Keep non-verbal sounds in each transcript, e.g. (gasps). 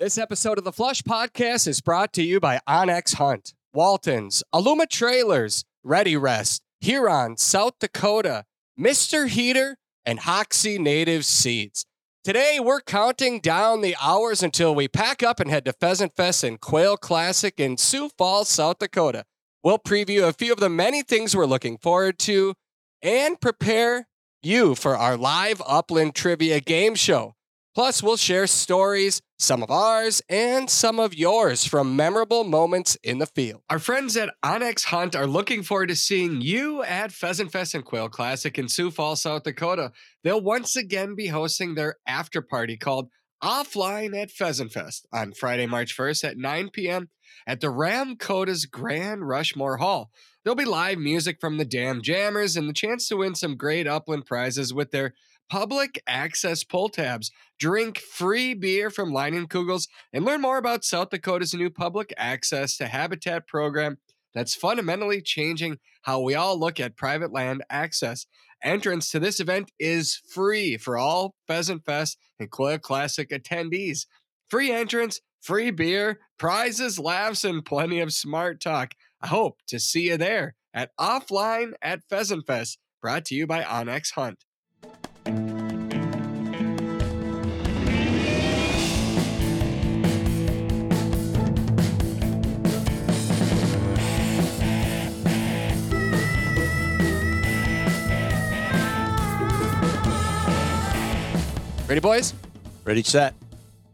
This episode of the Flush Podcast is brought to you by onX Hunt, Waltons, Aluma Trailers, Ready Rest, Huron, South Dakota, Mr. Heater, and Hoksey Native Seeds. Today, we're counting down the hours until we pack up and head to Pheasant Fest and Quail Classic in Sioux Falls, South Dakota. We'll preview a few of the many things we're looking forward to and prepare you for our live Upland Trivia game show. Plus, we'll share stories, some of ours and some of yours from memorable moments in the field. Our friends at onX Hunt are looking forward to seeing you at Pheasant Fest and Quail Classic in Sioux Falls, South Dakota. They'll once again be hosting their after party called Offline at Pheasant Fest on Friday, March 1st at 9 p.m. at the Ramkota's Grand Rushmore Hall. There'll be live music from the Dam Jammers and the chance to win some great upland prizes with their public access pull tabs. Drink free beer from Leinenkugels and Kugels and learn more about South Dakota's new public access to habitat program that's fundamentally changing how we all look at private land access. Entrance to this event is free for all Pheasant Fest and Quail Classic attendees. Free entrance, free beer, prizes, laughs, and plenty of smart talk. I hope to see you there at Offline at Pheasant Fest, brought to you by onX Hunt. Ready, boys? Ready, set.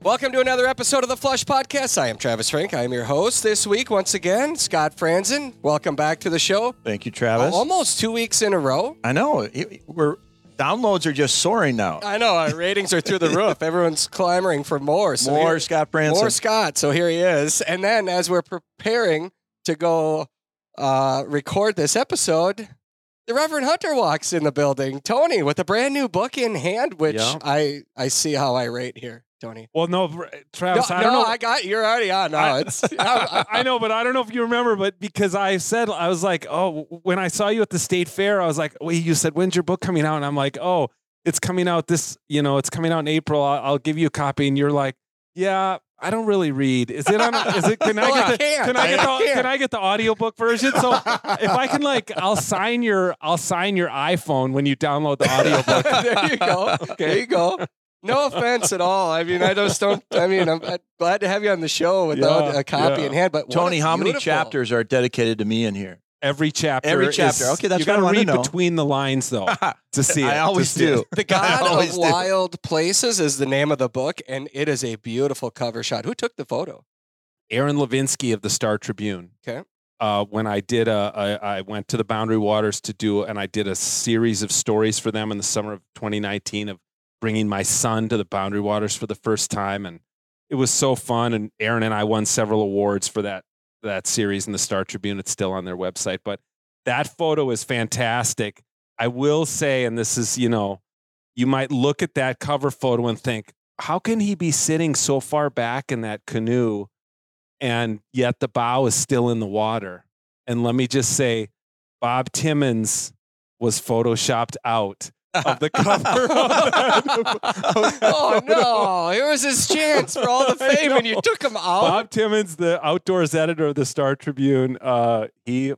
Welcome to another episode of the Flush Podcast. I am Travis Frank. I am your host this week once again. Scott Fransen, welcome back to the show. Thank you, Travis. Almost two weeks in a row. I know. it- We're downloads are just soaring now. I know our ratings are through the (laughs) roof. Everyone's clamoring for more. So More here- Scott Branson. more Scott. So here he is. And then as we're preparing to go uh, record this episode, the Reverend Hunter walks in the building. Tony with a brand new book in hand, which Yeah. I I see how I rate here, Tony. Well, no, Travis, no, I don't no, know. I got you're already on. No, I- it's (laughs) I, I know, but I don't know if you remember, but because I said I was like, oh, when I saw you at the state fair, I was like, wait, you said when's your book coming out? And I'm like, oh, it's coming out this, you know, it's coming out in April. I'll, I'll give you a copy, and you're like, yeah, I don't really read. Is it on? Is it? Can (laughs) I Well, get the? can't. Can I get the? can't. Can I get the audiobook version? So if I can, like, I'll sign your, I'll sign your iPhone when you download the audiobook. (laughs) there you go. There you go. No offense at all. I mean, I just don't. I mean, I'm I'm glad to have you on the show without Yeah, a copy yeah. in hand. But Tony, how many chapters are dedicated to me in here? Every chapter. Every is- chapter. Okay, that's you what I gotta wanna read between the lines though (laughs) to see it. I always see it. do. (laughs) The God always of do. Wild Places is the name of the book, and it is a beautiful cover shot. Who took the photo? Aaron Lavinsky of the Star Tribune. Okay. Uh, when I did a, I, I went to the Boundary Waters to do, and I did a series of stories for them in the summer of 2019 of bringing my son to the Boundary Waters for the first time, and it was so fun. And Aaron and I won several awards for that that series in the Star Tribune. It's still on their website, but that photo is fantastic. I will say, and this is, you know, you might look at that cover photo and think, how can he be sitting so far back in that canoe and yet the bow is still in the water? And let me just say, Bob Timmons was photoshopped out of the cover. of (laughs) oh no! It was his chance for all the (laughs) fame, and you took him out. Bob Timmons, the outdoors editor of the Star Tribune, uh, he,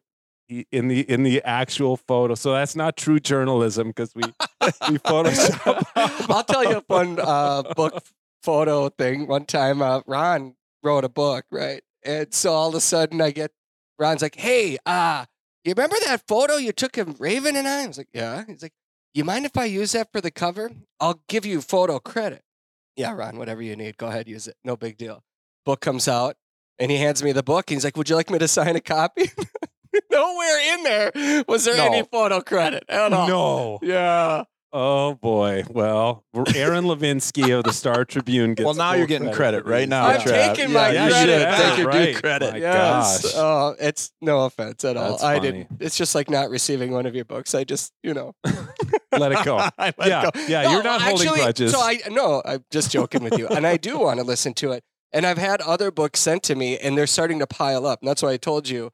he in the in the actual photo. So that's not true journalism because we we (laughs) Photoshop. I'll tell you a fun uh, book photo thing. One time, uh, Ron wrote a book, right? And so all of a sudden, I get Ron's like, "Hey, uh, you remember that photo you took of Raven and I?" I was like, "Yeah." He's like, "You mind if I use that for the cover? I'll give you photo credit." Yeah, Ron, whatever you need, go ahead, use it. No big deal. Book comes out, and he hands me the book. He's like, "Would you like me to sign a copy?" (laughs) Nowhere in there was there any photo credit at all. no. Yeah. Oh boy. Well, Aaron Lavinsky of the Star Tribune gets. well, now full you're getting credit for right now. I'm Trav. taking yeah, my you credit should back. take ah, your Right. due credit. My Yes. gosh. Oh, it's no offense at all. That's I funny. didn't. It's just like not receiving one of your books. I just, you know. (laughs) Let it go. (laughs) I let yeah, go. yeah. No, you're not holding actually, grudges. So I no, I'm just joking with you, and I do want to listen to it. And I've had other books sent to me, and they're starting to pile up. And that's why I told you,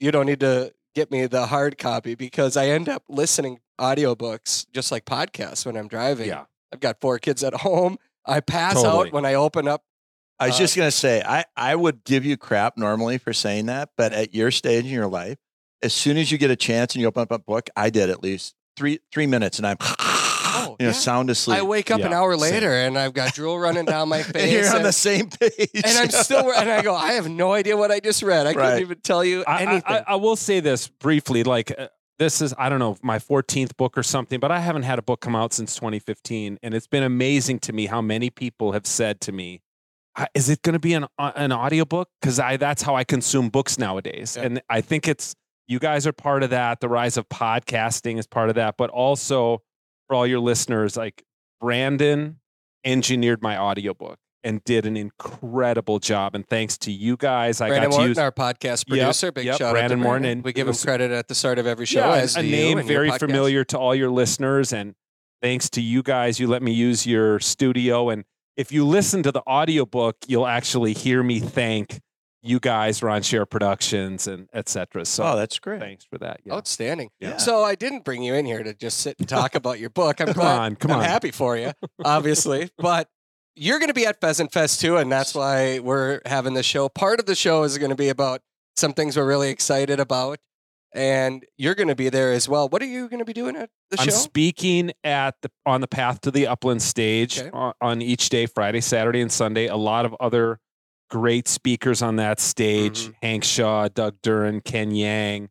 you don't need to get me the hard copy because I end up listening audiobooks just like podcasts when I'm driving. yeah. I've got four kids at (laughs) home. I pass Totally. out when I open up I was Uh, just gonna say, I I would give you crap normally for saying that, but at your stage in your life, as soon as you get a chance and you open up a book, I did at least three three minutes, and I'm Oh, you know yeah. sound asleep. I wake up an Yeah, hour same. later and I've got drool running down my (laughs) face. and you're on and- the same page, and I'm still, and I go, I have no idea what I just read. I couldn't even tell you I, I- anything. I, I will say this briefly. Like uh, this is I don't know my 14th book or something, but I haven't had a book come out since 2015, and it's been amazing to me how many people have said to me, "Is it going to be an uh, an audiobook?" Because I that's how I consume books nowadays, Yeah. and I think it's you guys are part of that. The rise of podcasting is part of that, but also for all your listeners, like Brandon engineered my audiobook and did an incredible job. And thanks to you guys, I Brandon got to Morton, use our podcast Yep, producer. Big yep, shout out to Morton, Brandon. and we give him credit at the start of every show. yeah, as a name very familiar to all your listeners. And thanks to you guys, you let me use your studio. And if you listen to the audiobook, you'll actually hear me thank you guys, Ron Schara Productions, and etc. So oh, that's great. thanks for that. Yeah. Outstanding. Yeah. So I didn't bring you in here to just sit and talk about your book. I'm Come glad. on, come I'm on. happy for you, obviously. (laughs) but you're going to be at Pheasant Fest too, and that's why we're having the show. Part of the show is going to be about some things we're really excited about, and you're going to be there as well. What are you going to be doing at the show? I'm speaking at the on the Path to the Upland stage Okay. on, on each day, Friday, Saturday, and Sunday. A lot of other great speakers on that stage: Mhm. Hank Shaw, Doug Duren, Ken Yang,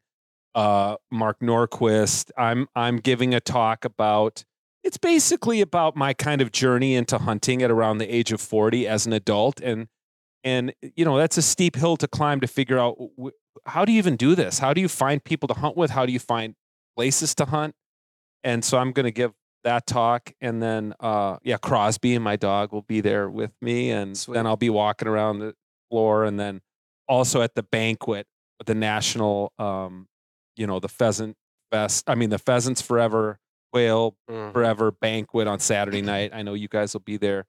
uh, Mark Norquist. I'm I'm giving a talk about. It's basically about my kind of journey into hunting at around the age of 40 as an adult, and and you know that's a steep hill to climb to figure out w- how do you even do this? How do you find people to hunt with? How do you find places to hunt? and so I'm going to give that talk, and then uh, yeah, Crosby and my dog will be there with me, and Sweet. then I'll be walking around the floor, and then also at the banquet, the national, um, you know, the pheasant fest. I mean, the pheasants forever, quail Mhm. forever banquet on Saturday night. I know you guys will be there.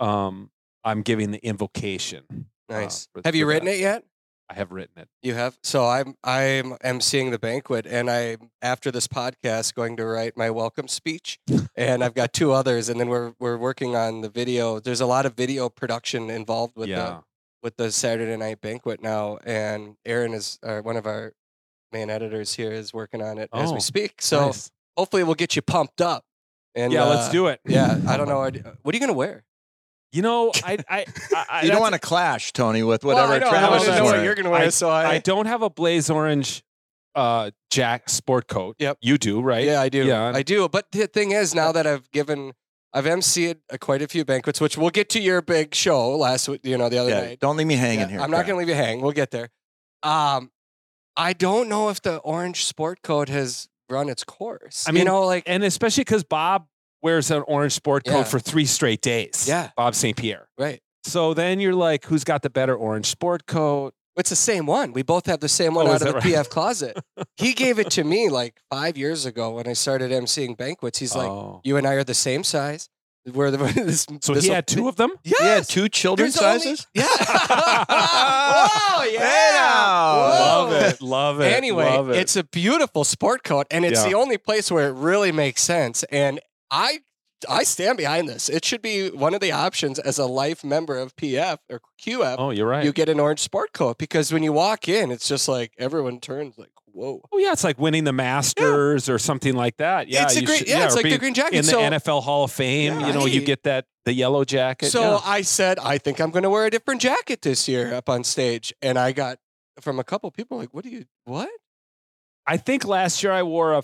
Um, I'm giving the invocation. uh, Nice. for- Have you written that. it yet? I have written it. You have. So I'm I'm emceeing the banquet, and I'm after this podcast going to write my welcome speech, and I've got two others, and then we're we're working on the video. There's a lot of video production involved with yeah. the with the Saturday night banquet now, and Aaron is uh, one of our main editors here is working on it as Oh, we speak. So Nice. hopefully we'll get you pumped up. And yeah, uh, let's do it. Yeah, (laughs) I don't know. What what are you gonna wear? You know, (laughs) I, I, I, I you don't want to clash, Tony, with Well, whatever I know, Travis is to wearing. you're gonna wear. so I, I don't have a blaze orange uh jack sport coat. Yep. You do, right? Yeah, I do. Yeah. I do. But the thing is, now that I've given, I've emceed quite a few banquets, which we'll get to your big show last, week, you know, the other Yeah, night. don't leave me hanging Yeah, here. I'm not going to leave you hang. We'll get there. Um, I don't know if the orange sport coat has run its course. I you mean, know, like And especially because Bob wears an orange sport coat Yeah. for three straight days. Yeah. Bob St. Pierre. right. So then you're like, who's got the better orange sport coat? It's the same one. We both have the same one Oh, out of the right? PF closet. (laughs) he gave it to me like five years ago when I started emceeing banquets. He's like, oh. "You and I are the same size. We're the (laughs) this." So this he had two of them? Yes. He had two children There's only- sizes. yeah. (laughs) Whoa, yeah. Yeah. Whoa. Love it. Love it. Anyway, love it. it's a beautiful sport coat, and it's Yeah. the only place where it really makes sense. And I, I stand behind this. It should be one of the options as a life member of PF or QF. Oh, you're right. You get an orange sport coat because when you walk in, it's just like everyone turns like, "Whoa!" oh, yeah. It's like winning the Masters or something like that. Yeah. it's a green, should- yeah, it's like the green jacket. in the NFL Hall of Fame. Yeah. You know, you get that, the yellow jacket. So yeah. I said, I think I'm going to wear a different jacket this year up on stage, and I got from a couple people like, "What do you what?" I think last year I wore a,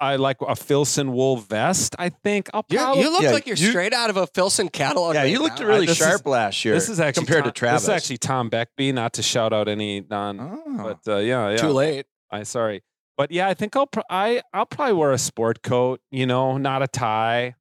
I like a Filson wool vest. I think I'll You, probably. you look yeah, like you're you- straight out of a Filson catalog. Yeah, right you looked now. really this is- sharp last year. this is actually compared Tom, to Travis. This is actually Tom Beckbe. Not to shout out any non, Oh. but uh, yeah, yeah. Too late. I sorry, but yeah, I think I'll pro- I I'll probably wear a sport coat. You know, not a tie.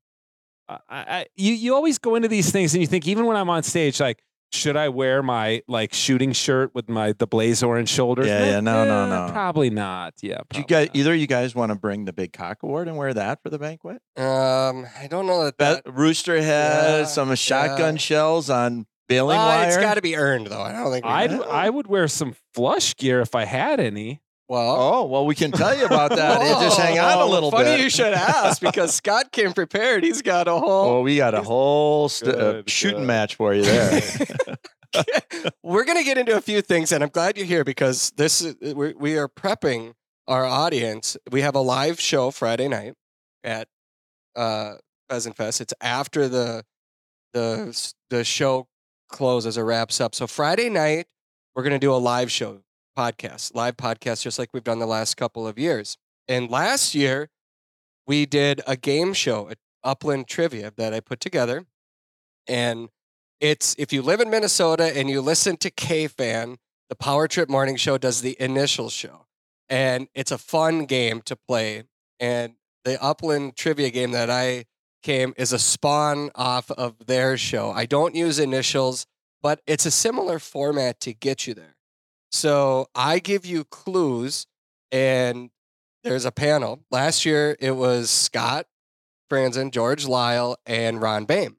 I, I you you always go into these things and you think even when I'm on stage, like should I wear my like shooting shirt with my the blaze orange shoulders? Yeah, yeah, no, no, Eh, no. Probably not. Yeah, Do you probably guys, not. either of you guys want to bring the big cock award and wear that for the banquet? Um, I don't know that. That that rooster head, Yeah, some shotgun yeah. shells on baling Well, wire. it's got to be earned though. I don't think. we I'd I would wear some flush gear if I had any. Well, Oh, well, we can tell you about that. You just (laughs) hang on a Oh, little funny bit. Funny you should ask because (laughs) Scott came prepared. He's got a whole. Oh, we got a whole st- uh, shooting good. match for you there. (laughs) We're gonna get into a few things, and I'm glad you're here because this is we we are prepping our audience. We have a live show Friday night at uh, Pheasant Fest. It's after the the the show closes or wraps up. So Friday night we're gonna do a live show podcast, live podcast, just like we've done the last couple of years. And last year we did a game show at Upland Trivia that I put together, and it's if you live in Minnesota and you listen to KFAN, the Power Trip Morning Show does the initial show, and it's a fun game to play. And the Upland Trivia game that I came is a spawn off of their show. I don't use initials, but it's a similar format to get you there. So I give you clues, and there's a panel. Last year it was Scott Fransen, George Lyle, and Ron Bain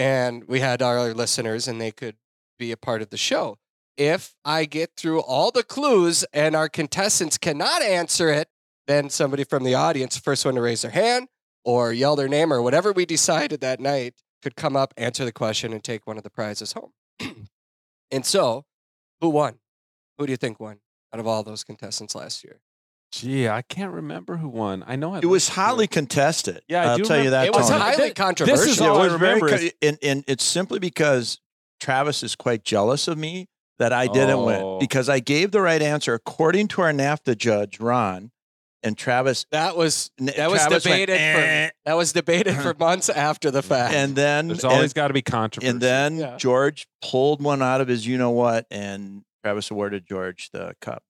and we had our listeners and they could be a part of the show. If I get through all the clues and our contestants cannot answer it, then somebody from the audience, first one to raise their hand or yell their name or whatever we decided that night, could come up, answer the question, and take one of the prizes home. (clears throat) and so, who won? Who do you think won out of all those contestants last year? Gee, I can't remember who won. I know I it was listened to highly contested. Yeah, I I'll do tell you that. It was Tony. highly This is controversial. all Yeah, I it was very remember co- is- and, and it's simply because Travis is quite jealous of me that I didn't win Oh. because I gave the right answer according to our NAFTA judge Ron, and Travis. that was n- that was Travis went, debated for "Eh," that was debated for (laughs) months after the fact. and then There's always got to be controversy. And then Yeah. George pulled one out of his you know what, and Travis awarded George the cup.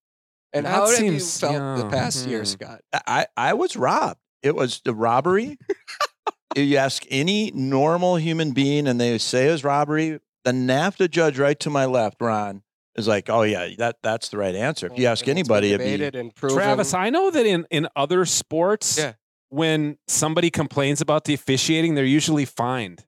And That how have seems- you felt the yeah, past year, hmm. Scott? I, I was robbed. It was the robbery. if (laughs) you ask any normal human being and they say it was robbery, the NAFTA judge right to my left, Ron, is like, oh yeah, that that's the right answer. If you ask And it's anybody, it'd be, and proven. Travis, I know that in, in other sports, Yeah. when somebody complains about the officiating, they're usually fined.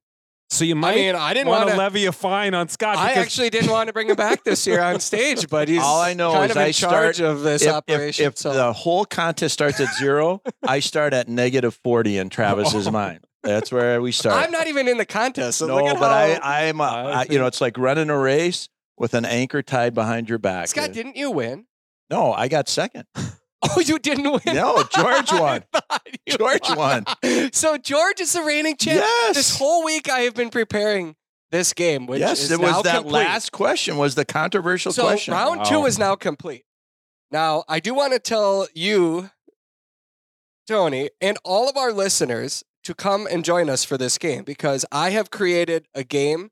So you I might mean, I didn't want want to to. levy a fine on Scott. I actually didn't want to bring him back this year on stage, but he's All I know kind is of in I charge start- of this if, if, operation. if so the whole contest starts at zero, (laughs) I start at negative forty in Travis's mind. That's where we start. I'm not even in the contest. So no, look at but how, I, I'm, a, I I, you know, it's like running a race with an anchor tied behind your back. Scott, Uh, didn't you win? no, I got second. (laughs) (laughs) Oh, you didn't win. No, George (laughs) won. George won. So George is the reigning champ. Yes. This whole week I have been preparing this game, which yes, is it was now that complete. last question was the controversial so question. round two oh. is now complete. Now I do want to tell you, Tony, and all of our listeners to come and join us for this game because I have created a game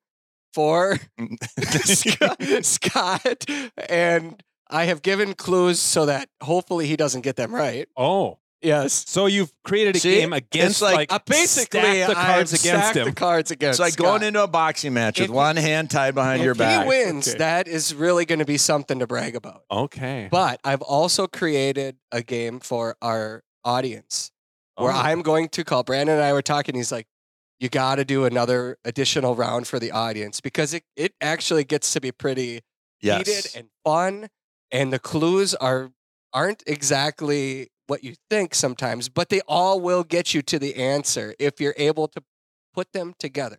for (laughs) Scott, Scott, and I have given clues so that hopefully he doesn't get them right. oh, Yes. so you've created a See, game against like- like, Uh, basically, stack the cards I've against stacked him. the cards against. it's like Scott. going into a boxing match with If- one hand tied behind if your back. If he wins, Okay. that is really going to be something to brag about. okay. But I've also created a game for our audience where Oh. I'm going to call. Brandon and I were talking. He's like, "You got to do another additional round for the audience because it it actually gets to be pretty yes. heated and fun, and the clues are aren't exactly what you think sometimes, but they all will get you to the answer if you're able to put them together.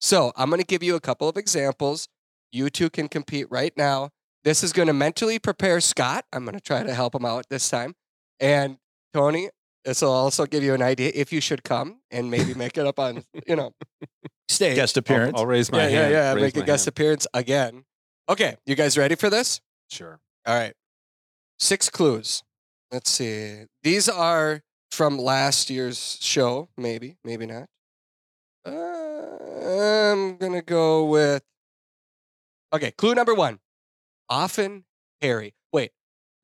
So I'm going to give you a couple of examples. You two can compete right now. This is going to mentally prepare Scott. I'm going to try to help him out this time. And Tony, this will also give you an idea if you should come and maybe (laughs) make it up on, you know, stage. Guest I'll, appearance. I'll raise my yeah, hand. yeah, yeah. raise Make a guest hand. appearance again. Okay, you guys ready for this? Sure. All right. Six clues. Let's see. These are from last year's show, maybe, maybe not. Uh, I'm going to go with. Okay, clue number one. Often Harry. Wait.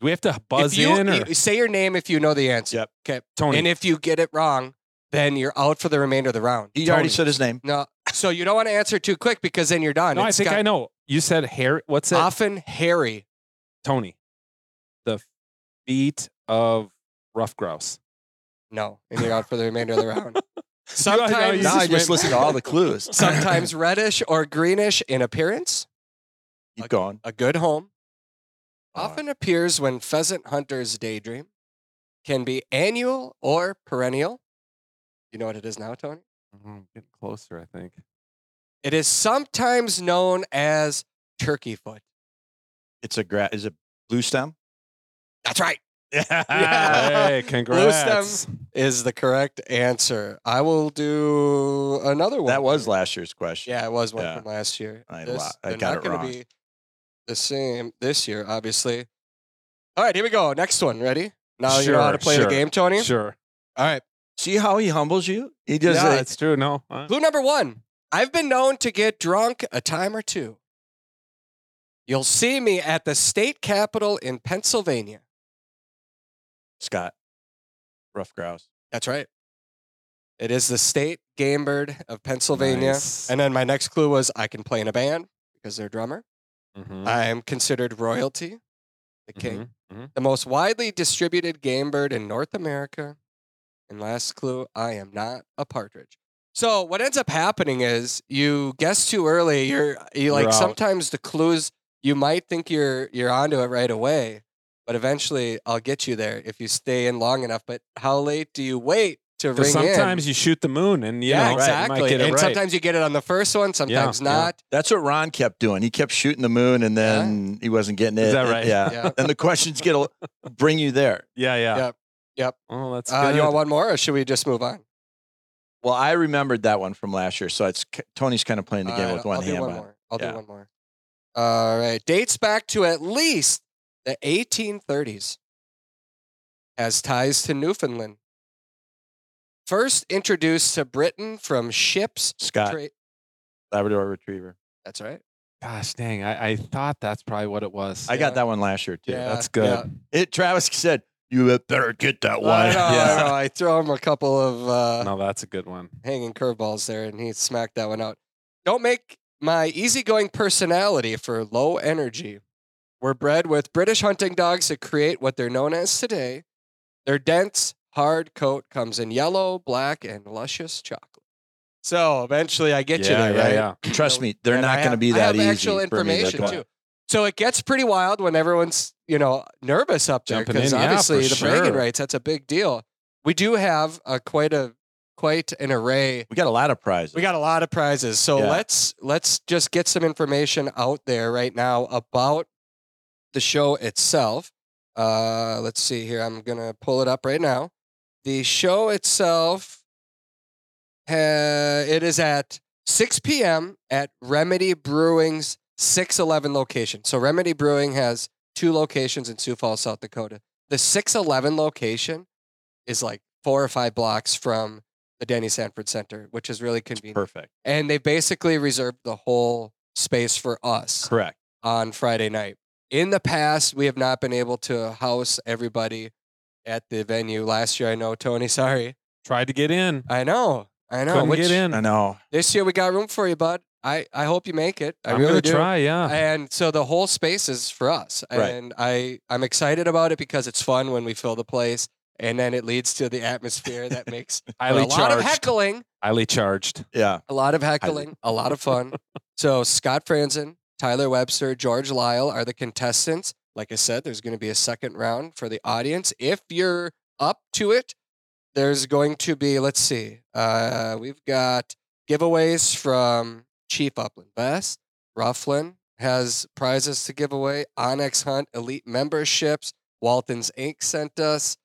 Do we have to buzz if you, in or say your name if you know the answer. Yep. Okay. Tony? And if you get it wrong, then you're out for the remainder of the round. He already said his name. No. So you don't want to answer too quick because then you're done. no, I It's think got- I know. You said Harry. What's it? Often Harry. Tony. The feet of ruffed grouse. No. And you're out for the remainder of the round. (laughs) Sometimes you Now I just just went- listened to all the clues. (laughs) sometimes reddish or greenish in appearance, Keep going. a good home, Often appears when pheasant hunters daydream. Can be annual or perennial. You know what it is now, Tony? I'm getting closer, I think. It is sometimes known as turkey foot. It's a gra- is it blue stem? That's right. (laughs) Yeah. Hey, congrats. Is the correct answer. I will do another one. that was last year's question. Yeah, it was one Yeah. from last year. I This- lo- I they're got not it gonna wrong. be the same this year, obviously. All right, here we go. Next one. Ready? Now you know how to Sure, play sure. the game, Tony. Sure. All right. See how he humbles you? He does yeah, it. it's true. No. uh, Clue number one. I've been known to get drunk a time or two. You'll see me at the state capitol in Pennsylvania. Scott. Ruffed grouse. That's right. It is the state game bird of Pennsylvania. Nice. And then my next clue was I can play in a band because they're a drummer. mhm, I am considered royalty, the king. mhm, mhm. The most widely distributed game bird in North America. And last clue, I am not a partridge. So what ends up happening is you guess too early. You're you like sometimes the clues you might think you're you're onto it right away, but eventually I'll get you there if you stay in long enough. But how late do you wait to ring 'Cause in? sometimes you shoot the moon and you yeah, know, you exactly. might get it and right. sometimes you get it on the first one, sometimes yeah. not. That's what Ron kept doing. He kept shooting the moon and then he wasn't getting it. Is that right? Yeah. (laughs) Yeah. and the questions get a, bring you there. yeah, yeah. Yep, yep. Oh, that's Uh, good. you want one more, or should we just move on? Well, I remembered that one from last year. So it's Tony's kind of playing the game All right, with one I'll hand. do one behind. more. I'll Yeah. do one more. All right. Dates back to at least the 1830s. Has ties to Newfoundland. First introduced to Britain from ships. Scott, Tra- Labrador Retriever. That's right. Gosh dang, I, I thought that's probably what it was. I Yeah. got that one last year too. Yeah. that's good. yeah. It. Travis said, "You better get that one." I know, I Yeah. know. I throw him a couple of uh, No, that's a good one. hanging curveballs there, and he smacked that one out. Don't make my easygoing personality for low energy. We're bred with British hunting dogs that create what they're known as today. Their dense, hard coat comes in yellow, black, and luscious chocolate. So eventually I get you there, yeah, right? yeah. (clears throat) Trust me, they're And not going to be I that have easy. actual for me to information too. So it gets pretty wild when everyone's, you know, nervous up there Jumping because yeah, obviously the bragging sure. rights, that's a big deal. We do have a quite a quite an array We got a lot of prizes. we got a lot of prizes. So Yeah. let's let's just get some information out there right now about the show itself. Uh, let's see here. I'm gonna pull it up right now. The show itself, uh, it is at 6 p.m. at Remedy Brewing's 611 location. So Remedy Brewing has two locations in Sioux Falls, South Dakota. The 611 location is like four or five blocks from the Denny Sanford Center, which is really convenient. Perfect. And they basically reserved the whole space for us Correct. on Friday night. In the past, we have not been able to house everybody at the venue. Last year, I know, Tony, (laughs) sorry. Tried to get in. I know. I know. Couldn't Which, get in. I know. This year, we got room for you, bud. I, I hope you make it. I I'm really gonna do. try. Yeah. And so the whole space is for us. Right. And I, I'm excited about it because it's fun when we fill the place. And then it leads to the atmosphere that makes (laughs) Highly a lot of heckling. Highly charged. Yeah. A lot of heckling, a lot of fun. so Scott Fransen, Tyler Webster, George Lyle are the contestants. Like I said, there's going to be a second round for the audience. If you're up to it, there's going to be, let's see, uh, we've got giveaways from Chief Upland Best. Ruffland has prizes to give away. onX Hunt Elite memberships. Walton's Inc. sent us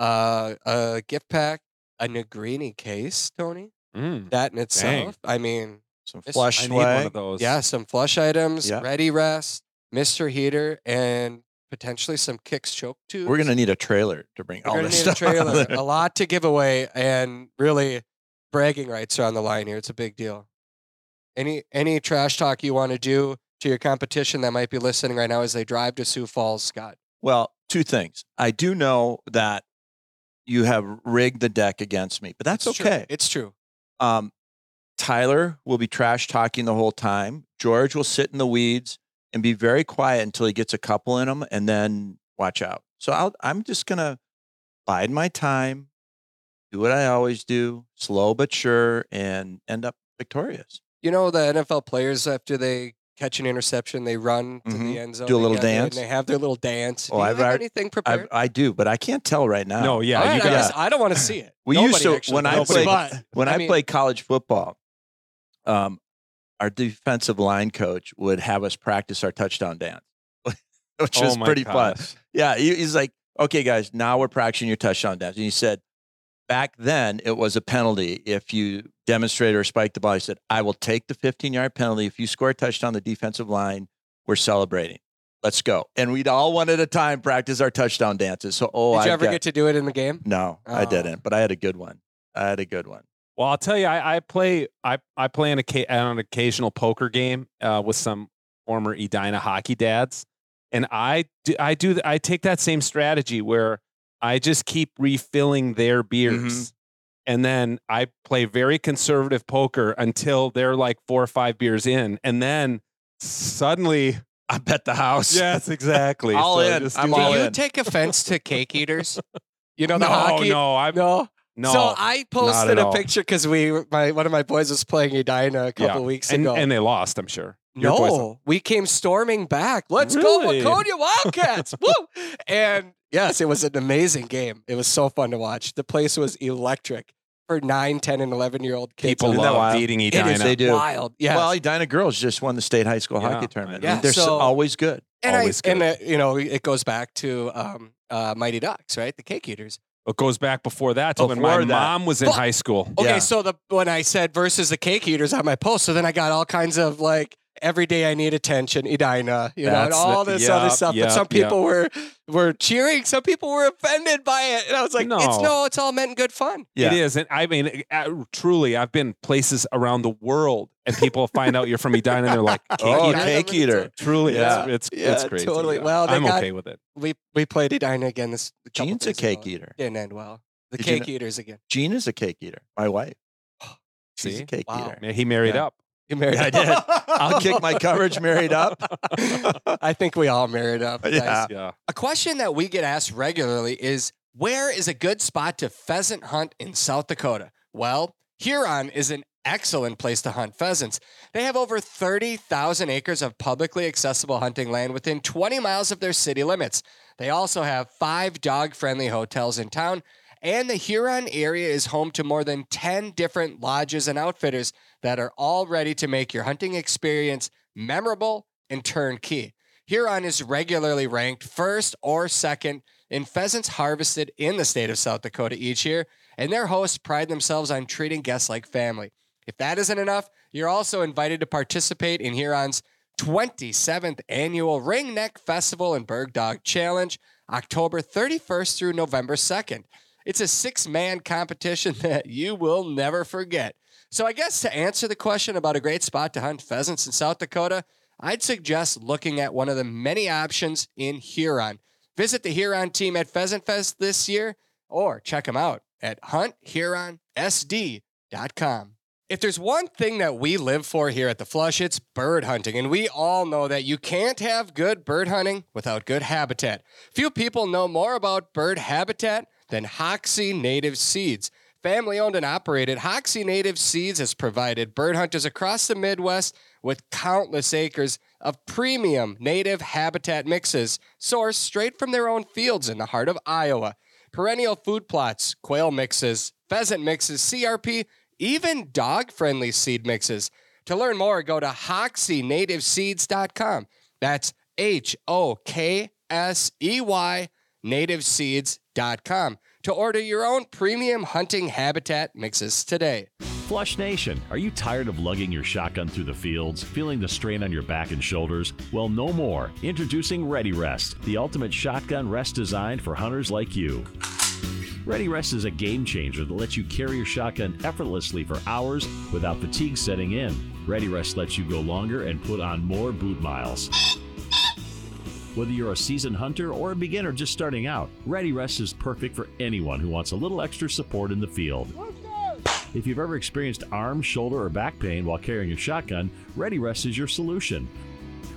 uh, a gift pack, a Negrini case, Tony. Mm, That in itself, I mean, Some flush I need one of those. yeah, some flush items, Yeah. ready rest, Mr. Heater, and potentially some kicks choke tubes. We're gonna need a trailer to bring We're all this need (laughs) a stuff. out trailer, a lot to give away, and really bragging rights are on the line here. It's a big deal. Any any trash talk you want to do to your competition that might be listening right now as they drive to Sioux Falls, Scott? Well, two things. I do know that you have rigged the deck against me, but that's It's true. okay. It's true. Um, Tyler will be trash talking the whole time. George will sit in the weeds and be very quiet until he gets a couple in him, and then watch out. So I'll, I'm just gonna bide my time, do what I always do, slow but sure, and end up victorious. You know the NFL players after they catch an interception, they run to Mhm. the end zone, Do a little dance? and they have their little dance. Oh, Do you I've have already- anything I, prepared? I do, but I can't tell right now. No, yeah, All right, you I, got guess- I don't want to see it. We Nobody used to when I does, played but, when I I, mean- played college football. Um, our defensive line coach would have us practice our touchdown dance, (laughs) which Oh was my pretty fun. Yeah, he, he's like, "Okay, guys, now we're practicing your touchdown dance." And he said, back then it was a penalty if you demonstrate or spike the ball. He said, "I will take the 15 yard penalty if you score a touchdown. The defensive line, we're celebrating. Let's go." And we'd all one at a time practice our touchdown dances. So, oh, Did you I've ever got- get to do it in the game? no, I Oh. didn't, but I had a good one. I had a good one. Well, I'll tell you, I, I play I, I play an, occa- an occasional poker game uh, with some former Edina hockey dads, and I do, I do I take that same strategy where I just keep refilling their beers, and then I play very conservative poker until they're like four or five beers in, and then suddenly, (laughs) I bet the house. yes, (laughs) exactly, All So in. I'm do Do all that. you in. take offense to cake eaters? You know the no, hockey. no, I'm no. no. So I posted a all. picture because we, my one of my boys was playing Edina a couple Yeah. weeks and, ago. and they lost, I'm sure. Your boys- no, we came storming back. Let's Really? go, Waconia Wildcats! (laughs) Woo! And yes, it was an amazing game. It was so fun to watch. The place was electric for 9, 10, and 11 year old kids. people Isn't that love wild? beating Edina. is They do. wild. Yes. Well, Edina girls just won the state high school Yeah, hockey tournament. know. I mean, they're so, so- always good. and I, always and uh, you know, it goes back to um, uh, Mighty Ducks, right? The cake eaters. It goes back before that to when my Before that. mom was in But- high school. Okay, Yeah. so the when I said versus the cake eaters on my post, so then I got all kinds of like every day I need attention, Edina, you know, and That's all the- this other stuff. yep, but some yep. people were were cheering, some people were offended by it, and I was like, it's No. no, it's all meant in good fun. Yeah. It is, and I mean, uh, truly, I've been places around the world, and people find out you're from Edina, and they're like, (laughs) "Cake Oh, eater?" cake eater. Truly, Yeah. it's it's, Yeah, it's crazy. totally. yeah. Well, they I'm got- okay with it. We we played Edina again this. a couple Jean's a cake ago. eater. Didn't end well. The Did you cake eaters again. Jean is a cake eater. My wife. (gasps) She's See? a cake Wow. eater. He married Yeah. up. You married? I did. I'll kick my (laughs) coverage married up. I think we all married up. guys. Yeah. Yeah, A question that we get asked regularly is where is a good spot to pheasant hunt in South Dakota? Well, Huron is an excellent place to hunt pheasants. They have over 30,000 acres of publicly accessible hunting land within 20 miles of their city limits. They also have five dog friendly hotels in town, and the Huron area is home to more than 10 different lodges and outfitters that are all ready to make your hunting experience memorable and turnkey. Huron is regularly ranked first or second in pheasants harvested in the state of South Dakota each year, and their hosts pride themselves on treating guests like family. If that isn't enough, you're also invited to participate in Huron's 27th annual Ringneck Festival and Bird Dog Challenge, October 31st through November 2nd. It's a six man competition (laughs) that you will never forget. So, I guess to answer the question about a great spot to hunt pheasants in South Dakota, I'd suggest looking at one of the many options in Huron. Visit the Huron team at Pheasant Fest this year or check them out at huntHuronSD.com. If there's one thing that we live for here at the Flush, it's bird hunting. And we all know that you can't have good bird hunting without good habitat. Few people know more about bird habitat than Hoksey Native Seeds. Family owned and operated, Hoksey Native Seeds has provided bird hunters across the Midwest with countless acres of premium native habitat mixes sourced straight from their own fields in the heart of Iowa. Perennial food plots, quail mixes, pheasant mixes, CRP, even dog friendly seed mixes. To learn more, go to hokseyNativeSeeds.com. That's H O K S E Y nativeseeds.com to order your own premium hunting habitat mixes today. Flush Nation, are you tired of lugging your shotgun through the fields, feeling the strain on your back and shoulders? Well, no more. Introducing Ready Rest, the ultimate shotgun rest designed for hunters like you. Ready Rest is a game changer that lets you carry your shotgun effortlessly for hours without fatigue setting in. Ready Rest lets you go longer and put on more boot miles. Whether you're a seasoned hunter or a beginner just starting out, Ready Rest is perfect for anyone who wants a little extra support in the field. If you've ever experienced arm, shoulder, or back pain while carrying a shotgun, Ready Rest is your solution.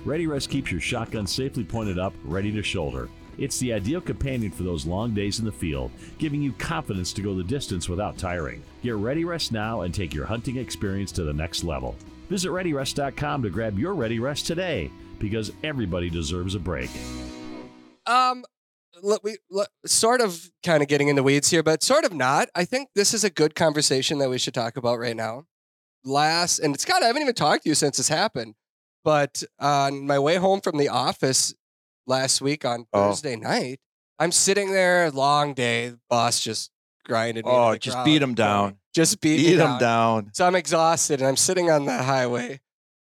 Ready Rest keeps your shotgun safely pointed up, ready to shoulder. It's the ideal companion for those long days in the field, giving you confidence to go the distance without tiring. Get Ready Rest now and take your hunting experience to the next level. Visit ReadyRest.com to grab your Ready Rest today because everybody deserves a break. Um, let, we let, sort of kind of getting in the weeds here, but sort of not. I think this is a good conversation that we should talk about right now. Last, and Scott, I haven't even talked to you since this happened, but on my way home from the office last week on Oh. Thursday night, I'm sitting there, long day, boss just grinded me. into Oh, just ground. beat him down. Just beat, me Beat down. him down. So I'm exhausted and I'm sitting on the highway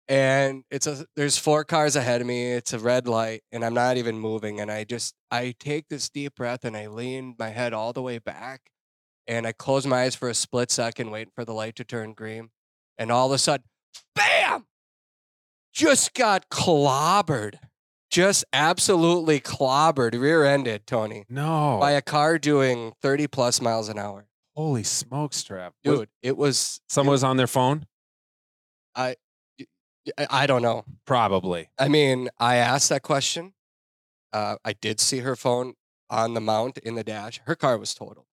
and it's a there's four cars ahead of me. It's a red light and I'm not even moving and I just I take this deep breath and I lean my head all the way back and I close my eyes for a split second waiting for the light to turn green and all of a sudden bam just got clobbered. Just absolutely clobbered, rear-ended, Tony, No. by a car doing 30 plus miles an hour. Holy smokes. Was- Dude, it was someone was on their phone? I I don't know. Probably. I mean, I asked that question. Uh, I did see her phone on the mount in the dash. Her car was totaled.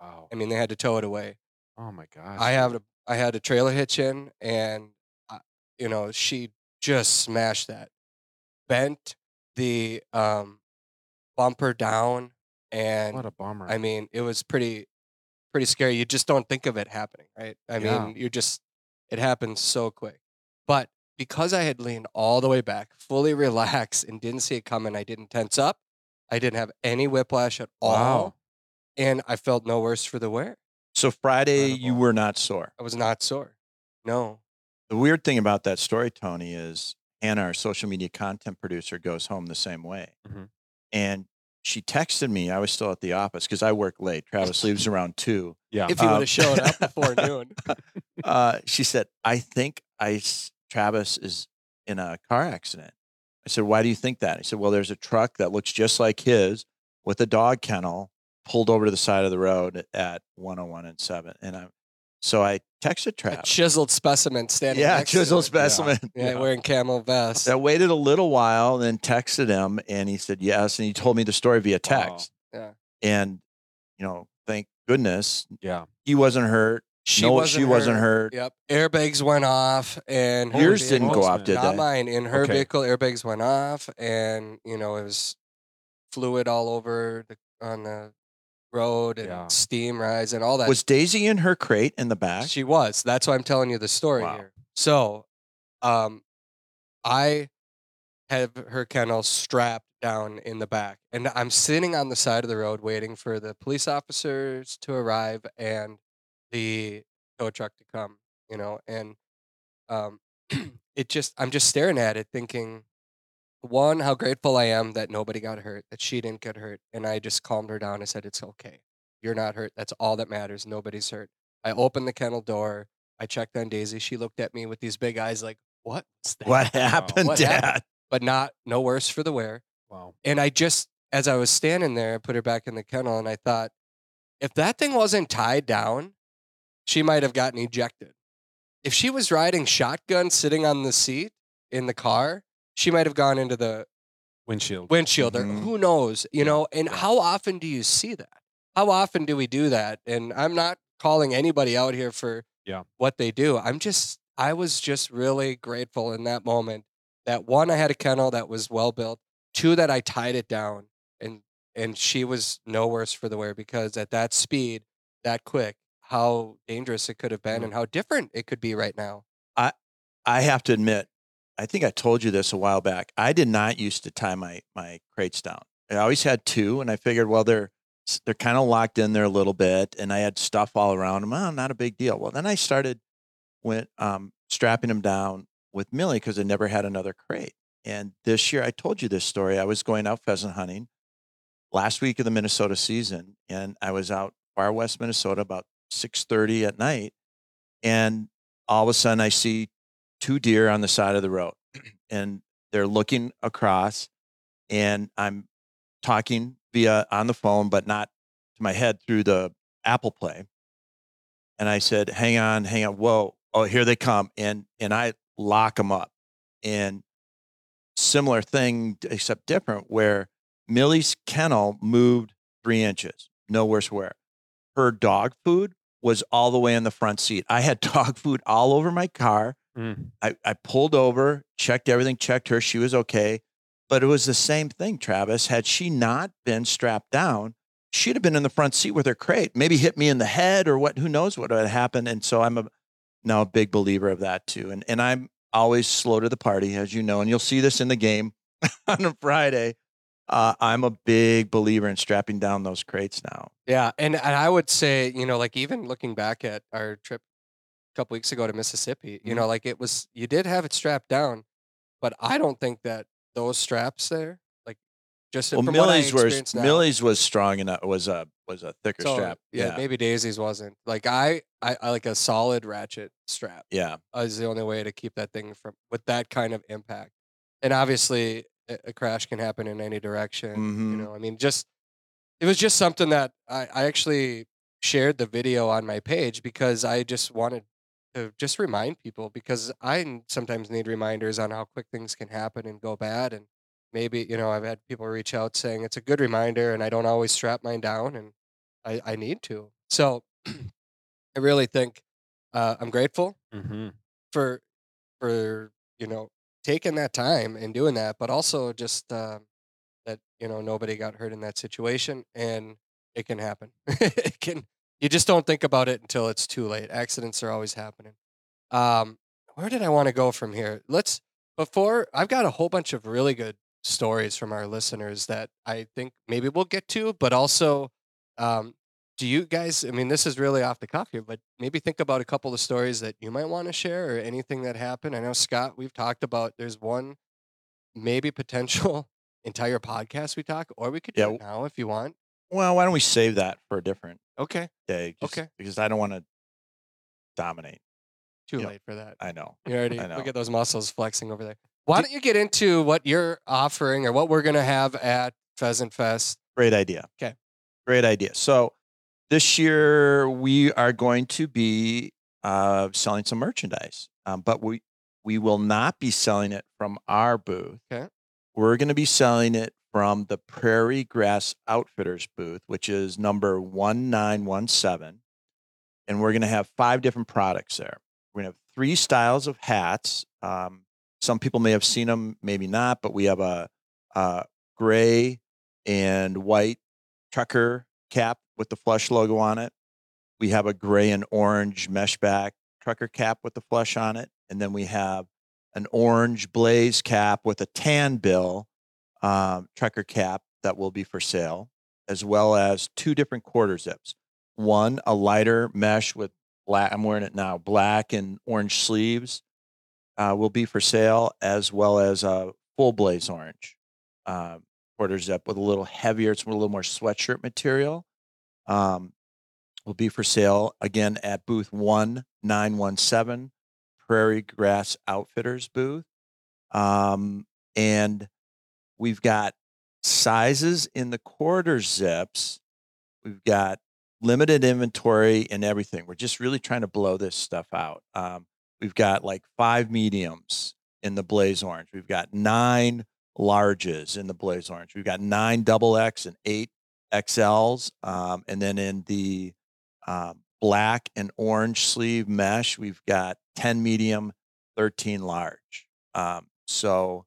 Wow. I mean, they had to tow it away. Oh my gosh. I have a, I had a trailer hitch in, and uh, you know, she just smashed that, bent the um, bumper down, and What a bummer. I mean, it was pretty, pretty scary. You just don't think of it happening, right? I Yeah. mean, you just, it happens so quick. But because I had leaned all the way back, fully (laughs) relaxed, and didn't see it coming, I didn't tense up. I didn't have any whiplash at all. Wow. And I felt no worse for the wear. So Friday, you were not sore. I was not sore. No. The weird thing about that story, Tony, is Hannah, our social media content producer, goes home the same way. Mhm. And she texted me. I was still at the office because I work late. Travis (laughs) leaves around two. yeah. If you Um, would have showed up before (laughs) noon. Uh, she said, I think I, s- Travis is in a car accident. I said, Why do you think that? He said, Well, there's a truck that looks just like his with a dog kennel pulled over to the side of the road at 101 and 7. And I, so I texted A Travis. chiseled specimen standing Yeah, to specimen. (laughs) Yeah, wearing camel vest. I waited a little while, then texted him, and he said yes, and he told me the story via oh, text. Yeah. And you know, thank goodness yeah. he wasn't hurt. She no, wasn't she wasn't hurt. hurt. Yep. Airbags went off and her Yours didn't go off, did Not they? mine. In her Okay. vehicle, airbags went off, and you know it was fluid all over the on the road and Yeah. steam rise and all that. Was Daisy in her crate in the back? she was. That's why I'm telling you the story Wow. here. So, um, I have her kennel strapped down in the back, and I'm sitting on the side of the road waiting for the police officers to arrive and the tow truck to come. You know, and um, (clears throat) it just I'm just staring at it, thinking, one, how grateful I am that nobody got hurt, that she didn't get hurt, and I just calmed her down. I said, "It's okay. You're not hurt. That's all that matters. Nobody's hurt." I opened the kennel door. I checked on Daisy. She looked at me with these big eyes, like, "What? What happened, What Dad? happened? But not no worse for the wear. Wow. And I just, as I was standing there, I put her back in the kennel, and I thought, if that thing wasn't tied down, she might have gotten ejected. If she was riding shotgun, sitting on the seat in the car, she might have gone into the Windshield. windshield or Mhm. who knows you know and how often do you see that how often do we do that and i'm not calling anybody out here for Yeah. what they do i'm just i was just really grateful in that moment that one i had a kennel that was well built two that i tied it down and and she was no worse for the wear because at that speed that quick how dangerous it could have been Mm. and how different it could be right now I have to admit, I think I told you this a while back. I did not used to tie my my crates down. I always had two, and I figured, well, they're they're kind of locked in there a little bit, and I had stuff all around them. Oh, not a big deal. Well, then I started went um, strapping them down with Millie because I never had another crate. And this year, I told you this story. I was going out pheasant hunting last week of the Minnesota season, and I was out far west Minnesota about six thirty at night, and all of a sudden I see two deer on the side of the road (clears throat) and they're looking across and I'm talking via on the phone, but not to my head through the Apple Play. And I said, hang on, hang on. Whoa. Oh, here they come. And, and I lock them up and similar thing, except different where Millie's kennel moved three inches, no worse where her dog food was all the way in the front seat. I had (laughs) dog food all over my car Mm. I, I pulled over, checked everything, checked her. She was okay. But it was the same thing, Travis. Had she not been strapped down, she'd have been in the front seat with her crate, maybe hit me in the head or what, who knows what would have happened. And so I'm a, now a big believer of that too. And, and I'm always slow to the party, as you know, and you'll see this in the game (laughs) on a Friday. Uh, I'm a big believer in strapping down those crates now. Yeah, and, and I would say, you know, like even looking back at our trip a couple weeks ago to Mississippi, you Mhm. know, like it was you did have it strapped down, but I don't think that those straps there, like just Well, from what I Millie's was now, Millie's was strong enough. Was a was a thicker so, strap. Yeah, Yeah, maybe Daisy's wasn't. Like I, I, I like a solid ratchet strap. yeah. is the only way to keep that thing from with that kind of impact. And obviously, a, crash can happen in any direction. Mhm. You know, I mean, just it was just something that I, I actually shared the video on my page because I just wanted to just remind people because I sometimes need reminders on how quick things can happen and go bad. And maybe, you know, I've had people reach out saying it's a good reminder and I don't always strap mine down and I, I need to. So (clears throat) I really think uh, I'm grateful hmm for for you know taking that time and doing that, but also just um, that you know nobody got hurt in that situation, and it can happen. (laughs) it can. You just don't think about it until it's too late. Accidents are always happening. Um, where did I want to go from here? Let's before I've got a whole bunch of really good stories from our listeners that I think maybe we'll get to, but also um, do you guys i mean this is really off the cuff here but maybe think about a couple of stories that you might want to share or anything that happened i know scott we've talked about there's one maybe potential entire podcast we talk or we could do Yeah. it now if you want Well, why don't we save that for a different okay day? just Okay. Because I don't want to dominate. too Yeah. late for that I know. you already know. look at those muscles flexing over there why don't you get into what you're offering or what we're going to have at pheasant fest Great idea. Okay. Great idea. So this year we are going to be uh, selling some merchandise, um, but we we will not be selling it from our booth. 'Kay. We're going to be selling it from the Prairie Grass Outfitters booth, which is number one nine one seven, and we're going to have five different products there. We're going to have three styles of hats. Um, some people may have seen them, maybe not, but we have a, a gray and white trucker cap with the flush logo on it. We have a gray and orange mesh back trucker cap with the flush on it. And then we have an orange blaze cap with a tan bill um, trucker cap that will be for sale, as well as two different quarter zips. One, a lighter mesh with black, I'm wearing it now, black and orange sleeves uh, will be for sale, as well as a full blaze orange uh, quarter zip with a little heavier, it's a little more sweatshirt material. Um, will be for sale again at booth 1917, Prairie Grass Outfitters booth. Um, and we've got sizes in the quarter zips. We've got limited inventory and everything. We're just really trying to blow this stuff out. Um, we've got like five mediums in the blaze orange. We've got nine larges in the blaze orange. We've got nine double X and eight XLs. Um, and then in the um, black and orange sleeve mesh, we've got 10 medium, 13 large. Um, so,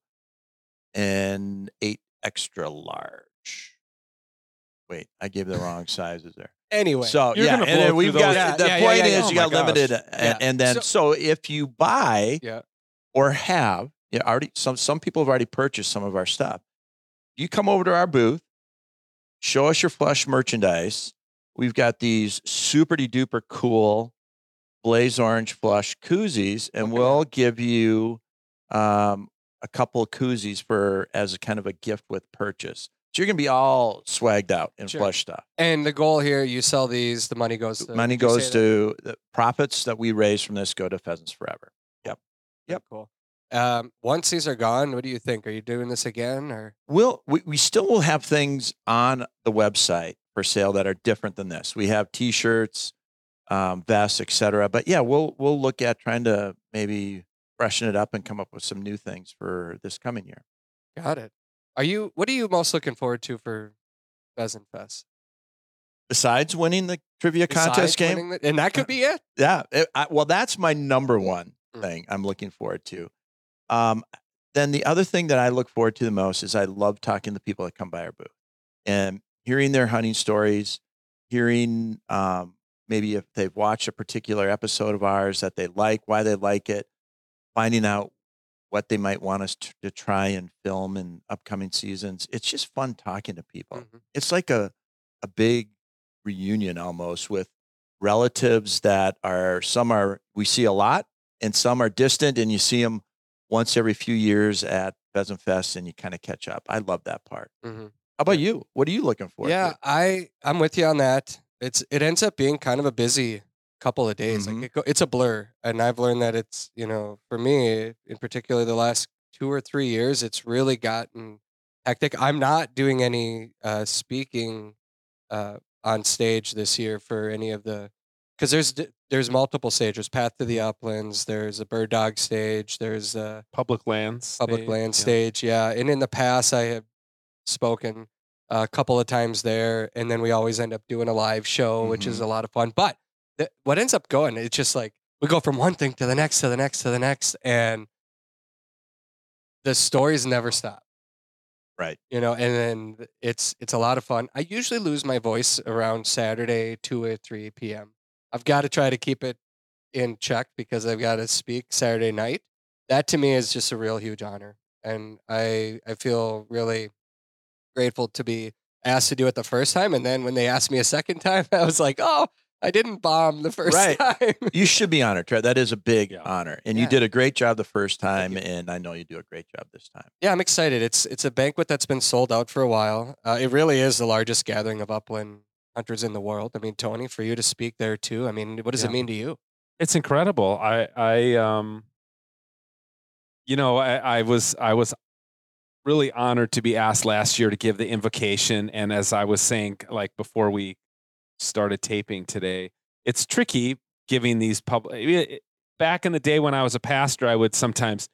and eight extra large. Wait, I gave the wrong sizes there. anyway So yeah, and then we've got those. the Yeah, yeah, point yeah, yeah. is Oh you got gosh. limited, and, Yeah. and then So- so, if you buy yeah or have yeah already some some people have already purchased some of our stuff. You come over to our booth, show us your flush merchandise. We've got these super duper cool blaze orange flush koozies, and Okay. we'll give you um, a couple of koozies for as a kind of a gift with purchase. So you're gonna be all swagged out in Sure. flush stuff. and the goal here you sell these the money goes to Money goes to the profits that we raise from this go to Pheasants Forever. Yep. Yep. Cool. Um, once these are gone, what do you think? Are you doing this again or? We'll, we, we still will have things on the website for sale that are different than this. We have T-shirts, um, vests, etc. But yeah, we'll we'll look at trying to maybe freshen it up and come up with some new things for this coming year. Got it. Are you? What are you most looking forward to for Pheasant Fest? Besides winning the trivia Besides contest game, the- and that could be it. yeah. it- I, well, that's my number one. Mm. thing I'm looking forward to. Um, then the other thing that I look forward to the most is I love talking to people that come by our booth and hearing their hunting stories, hearing um, maybe if they've watched a particular episode of ours that they like, why they like it, finding out what they might want us to, to try and film in upcoming seasons. It's just fun talking to people. Mhm. It's like a a big reunion almost with relatives that are some are we see a lot and some are distant and you see them once every few years at Pheasant Fest and you kind of catch up. I love that part. Mhm. How about you? What are you looking for? Yeah, I I'm with you on that. It's it ends up being kind of a busy couple of days. Mhm. Like it go, it's a blur, and I've learned that it's you know for me in particular the last two or three years it's really gotten hectic. I'm not doing any uh, speaking uh, on stage this year for any of the because there's there's multiple stages. Path to the Uplands. There's a Bird Dog stage. There's a Public lands. public stage, land yeah. stage. Yeah, and in the past, I have spoken a couple of times there, and then we always end up doing a live show, which is Mhm. a lot of fun. But th- what ends up going, it's just like we go from one thing to the next, to the next, to the next, and the stories never stop. Right. You know, and then it's it's a lot of fun. I usually lose my voice around Saturday, two or three p.m. I've got to try to keep it in check because I've got to speak Saturday night. That to me is just a real huge honor, and I I feel really grateful to be asked to do it the first time. And then when they asked me a second time, (laughs) I was like, oh, I didn't bomb the first Right. time. (laughs) You should be honored, Trev. That is a big Yeah. honor. And you did a great job the first time, and I know you do a great job this time. yeah, I'm excited. It's it's a banquet that's been sold out for a while. Uh, it really is the largest gathering of upland hunters in the world. I mean, Tony, for you to speak there too. I mean, what does it mean to you? It's incredible. I I um you know, I, I was I was really honored to be asked last year to give the invocation. And as I was saying, like before we started taping today, it's tricky giving these public. Back in the day when I was a pastor, I would sometimes,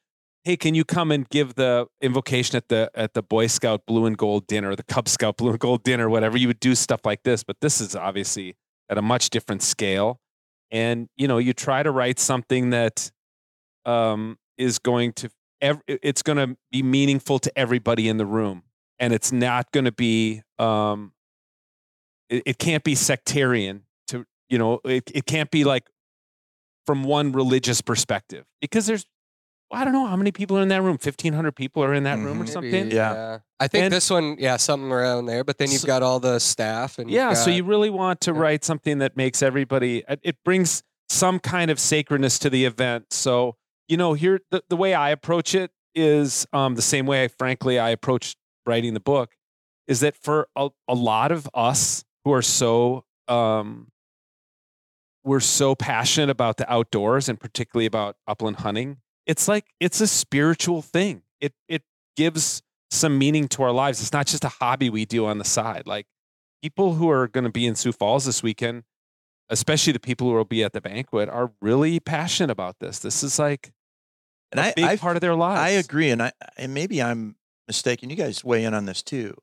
hey, can you come and give the invocation at the at the Boy Scout Blue and Gold dinner, the Cub Scout Blue and Gold dinner, whatever. You would do stuff like this, but this is obviously at a much different scale. And you know, you try to write something that um, is going to ev- it's going to be meaningful to everybody in the room and it's not going to be um it, it can't be sectarian to you know it, it can't be like from one religious perspective because there's i don't know how many people are in that room 1500 people are in that room or Mhm. something Maybe, Yeah. I think And- this one, yeah, something around there. But then you've So- got all the staff and you've yeah so you really want to yeah. write something that makes everybody it- it brings some kind of sacredness to the event so you know here the, the way i approach it is um, the same way frankly i approach writing the book is that for a, a lot of us who are so um, we're so passionate about the outdoors and particularly about upland hunting it's like it's a spiritual thing. It it gives some meaning to our lives. It's not just a hobby we do on the side. Like people who are going to be in Sioux Falls this weekend, especially the people who will be at the banquet, are really passionate about this. This is like And a I, big I part of their lives. I agree, and I and maybe I'm mistaken. You guys weigh in on this too.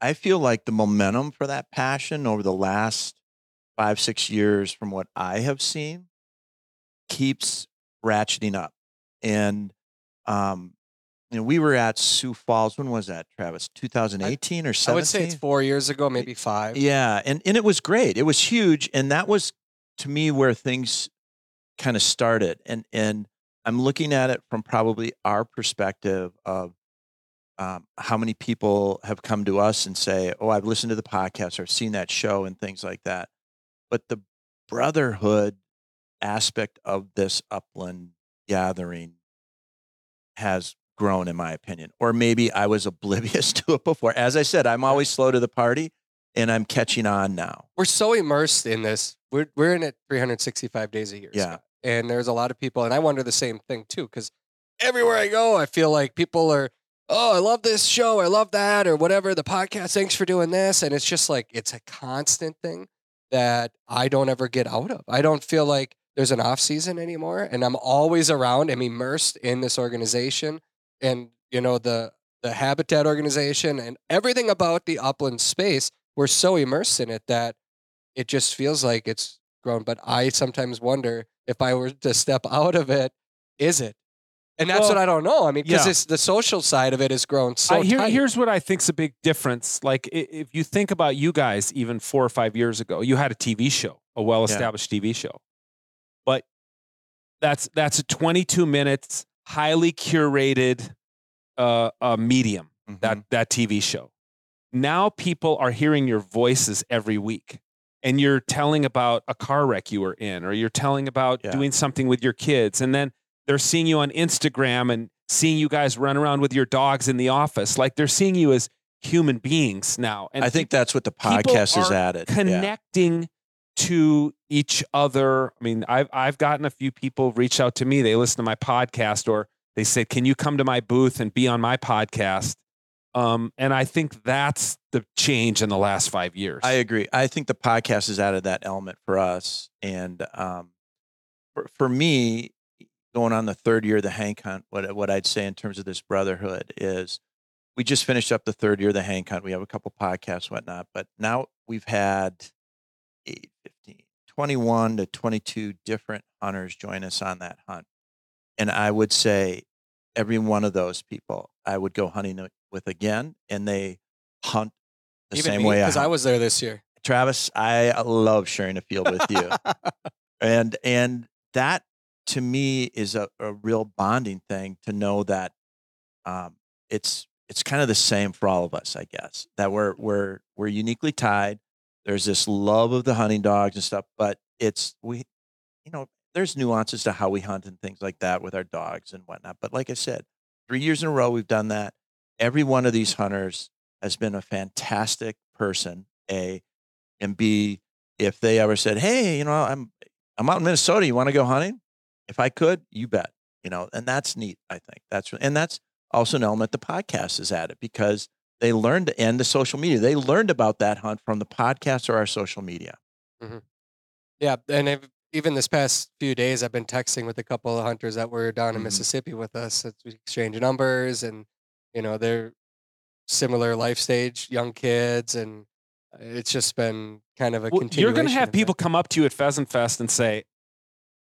I feel like the momentum for that passion over the last five six years, from what I have seen, keeps ratcheting up. And um, you know, we were at Sioux Falls. When was that, Travis? 2018 or 17? I would say it's four years ago, maybe five. Yeah, and and it was great. It was huge, and that was to me where things kind of started. And and I'm looking at it from probably our perspective of um, how many people have come to us and say, "Oh, I've listened to the podcast or seen that show and things like that." But the brotherhood aspect of this upland gathering has grown, in my opinion. Or maybe I was (laughs) oblivious to it before. As I said, I'm always slow to the party, and I'm catching on now. We're so immersed in this. We're we're in it 365 days a year. Yeah. Scott. And there's a lot of people, and I wonder the same thing too, because everywhere I go, I feel like people are, oh, I love this show, I love that, or whatever, the podcast, thanks for doing this. And it's just like it's a constant thing that I don't ever get out of. I don't feel like there's an off season anymore. And I'm always around, I'm immersed in this organization and you know, the the habitat organization and everything about the upland space. We're so immersed in it that it just feels like it's grown. But I sometimes wonder if I were to step (laughs) out of it, is it? And that's Well, what I don't know. I mean, because yeah. the social side of it has grown so I- here- here's what I think's a big difference. Like if you think about you guys, even four or five years ago, you had a TV show, a well-established TV show, but that's that's a 22 minutes, highly curated uh, uh, medium. That Mhm. that TV show. Now people are hearing your voices every week. And you're telling about a car wreck you were in, or you're telling about Yeah. doing something with your kids. And then they're seeing you on Instagram and seeing you guys run around with your dogs in the office. Like they're seeing you as human beings now. And I think that's what the people podcast are added. Yeah. connecting to each other. I mean, I've I've gotten a few people reach out to me. They listen to my podcast or they say, "Can you come to my booth and be on my podcast?" Um, and I think that's the change in the last five years. I agree. I think the podcast has added that element for us. And um, for, for me, going on the third year of the Hank Hunt, what, what I'd say in terms of this brotherhood is we just finished up the third year of the Hank Hunt. We have a couple podcasts, whatnot, but now we've had 8, 15, 21 to 22 different hunters join us on that hunt. And I would say every one of those people I would go hunting with again, and they hunt the Even same me, way I because I hunt. was there this year. Travis, I love sharing a field with you. (laughs) and and that to me is a, a real bonding thing to know that um, it's it's kind of the same for all of us, I guess. That we're we're we're uniquely tied. There's this love of the hunting dogs and stuff, but it's we you know, there's nuances to how we hunt and things like that with our dogs and whatnot. But like I said, three years in a row we've done that. Every one of these hunters has been a fantastic person, A, and B, if they ever said, Hey, you know, I'm I'm out in Minnesota, you want to go hunting? If I could, you bet. You know, and that's neat, I think. That's and that's also an element the podcast is added because they learned and the social media. They learned about that hunt from the podcast or our social media. Yeah, and if, even this past few days, I've been texting with a couple of hunters that were down in Mhm. Mississippi with us. We exchange numbers, and you know they're similar life stage, young kids, and it's just been kind of a Well, continuation. you're going to have people that. come up to you at Pheasant Fest and say,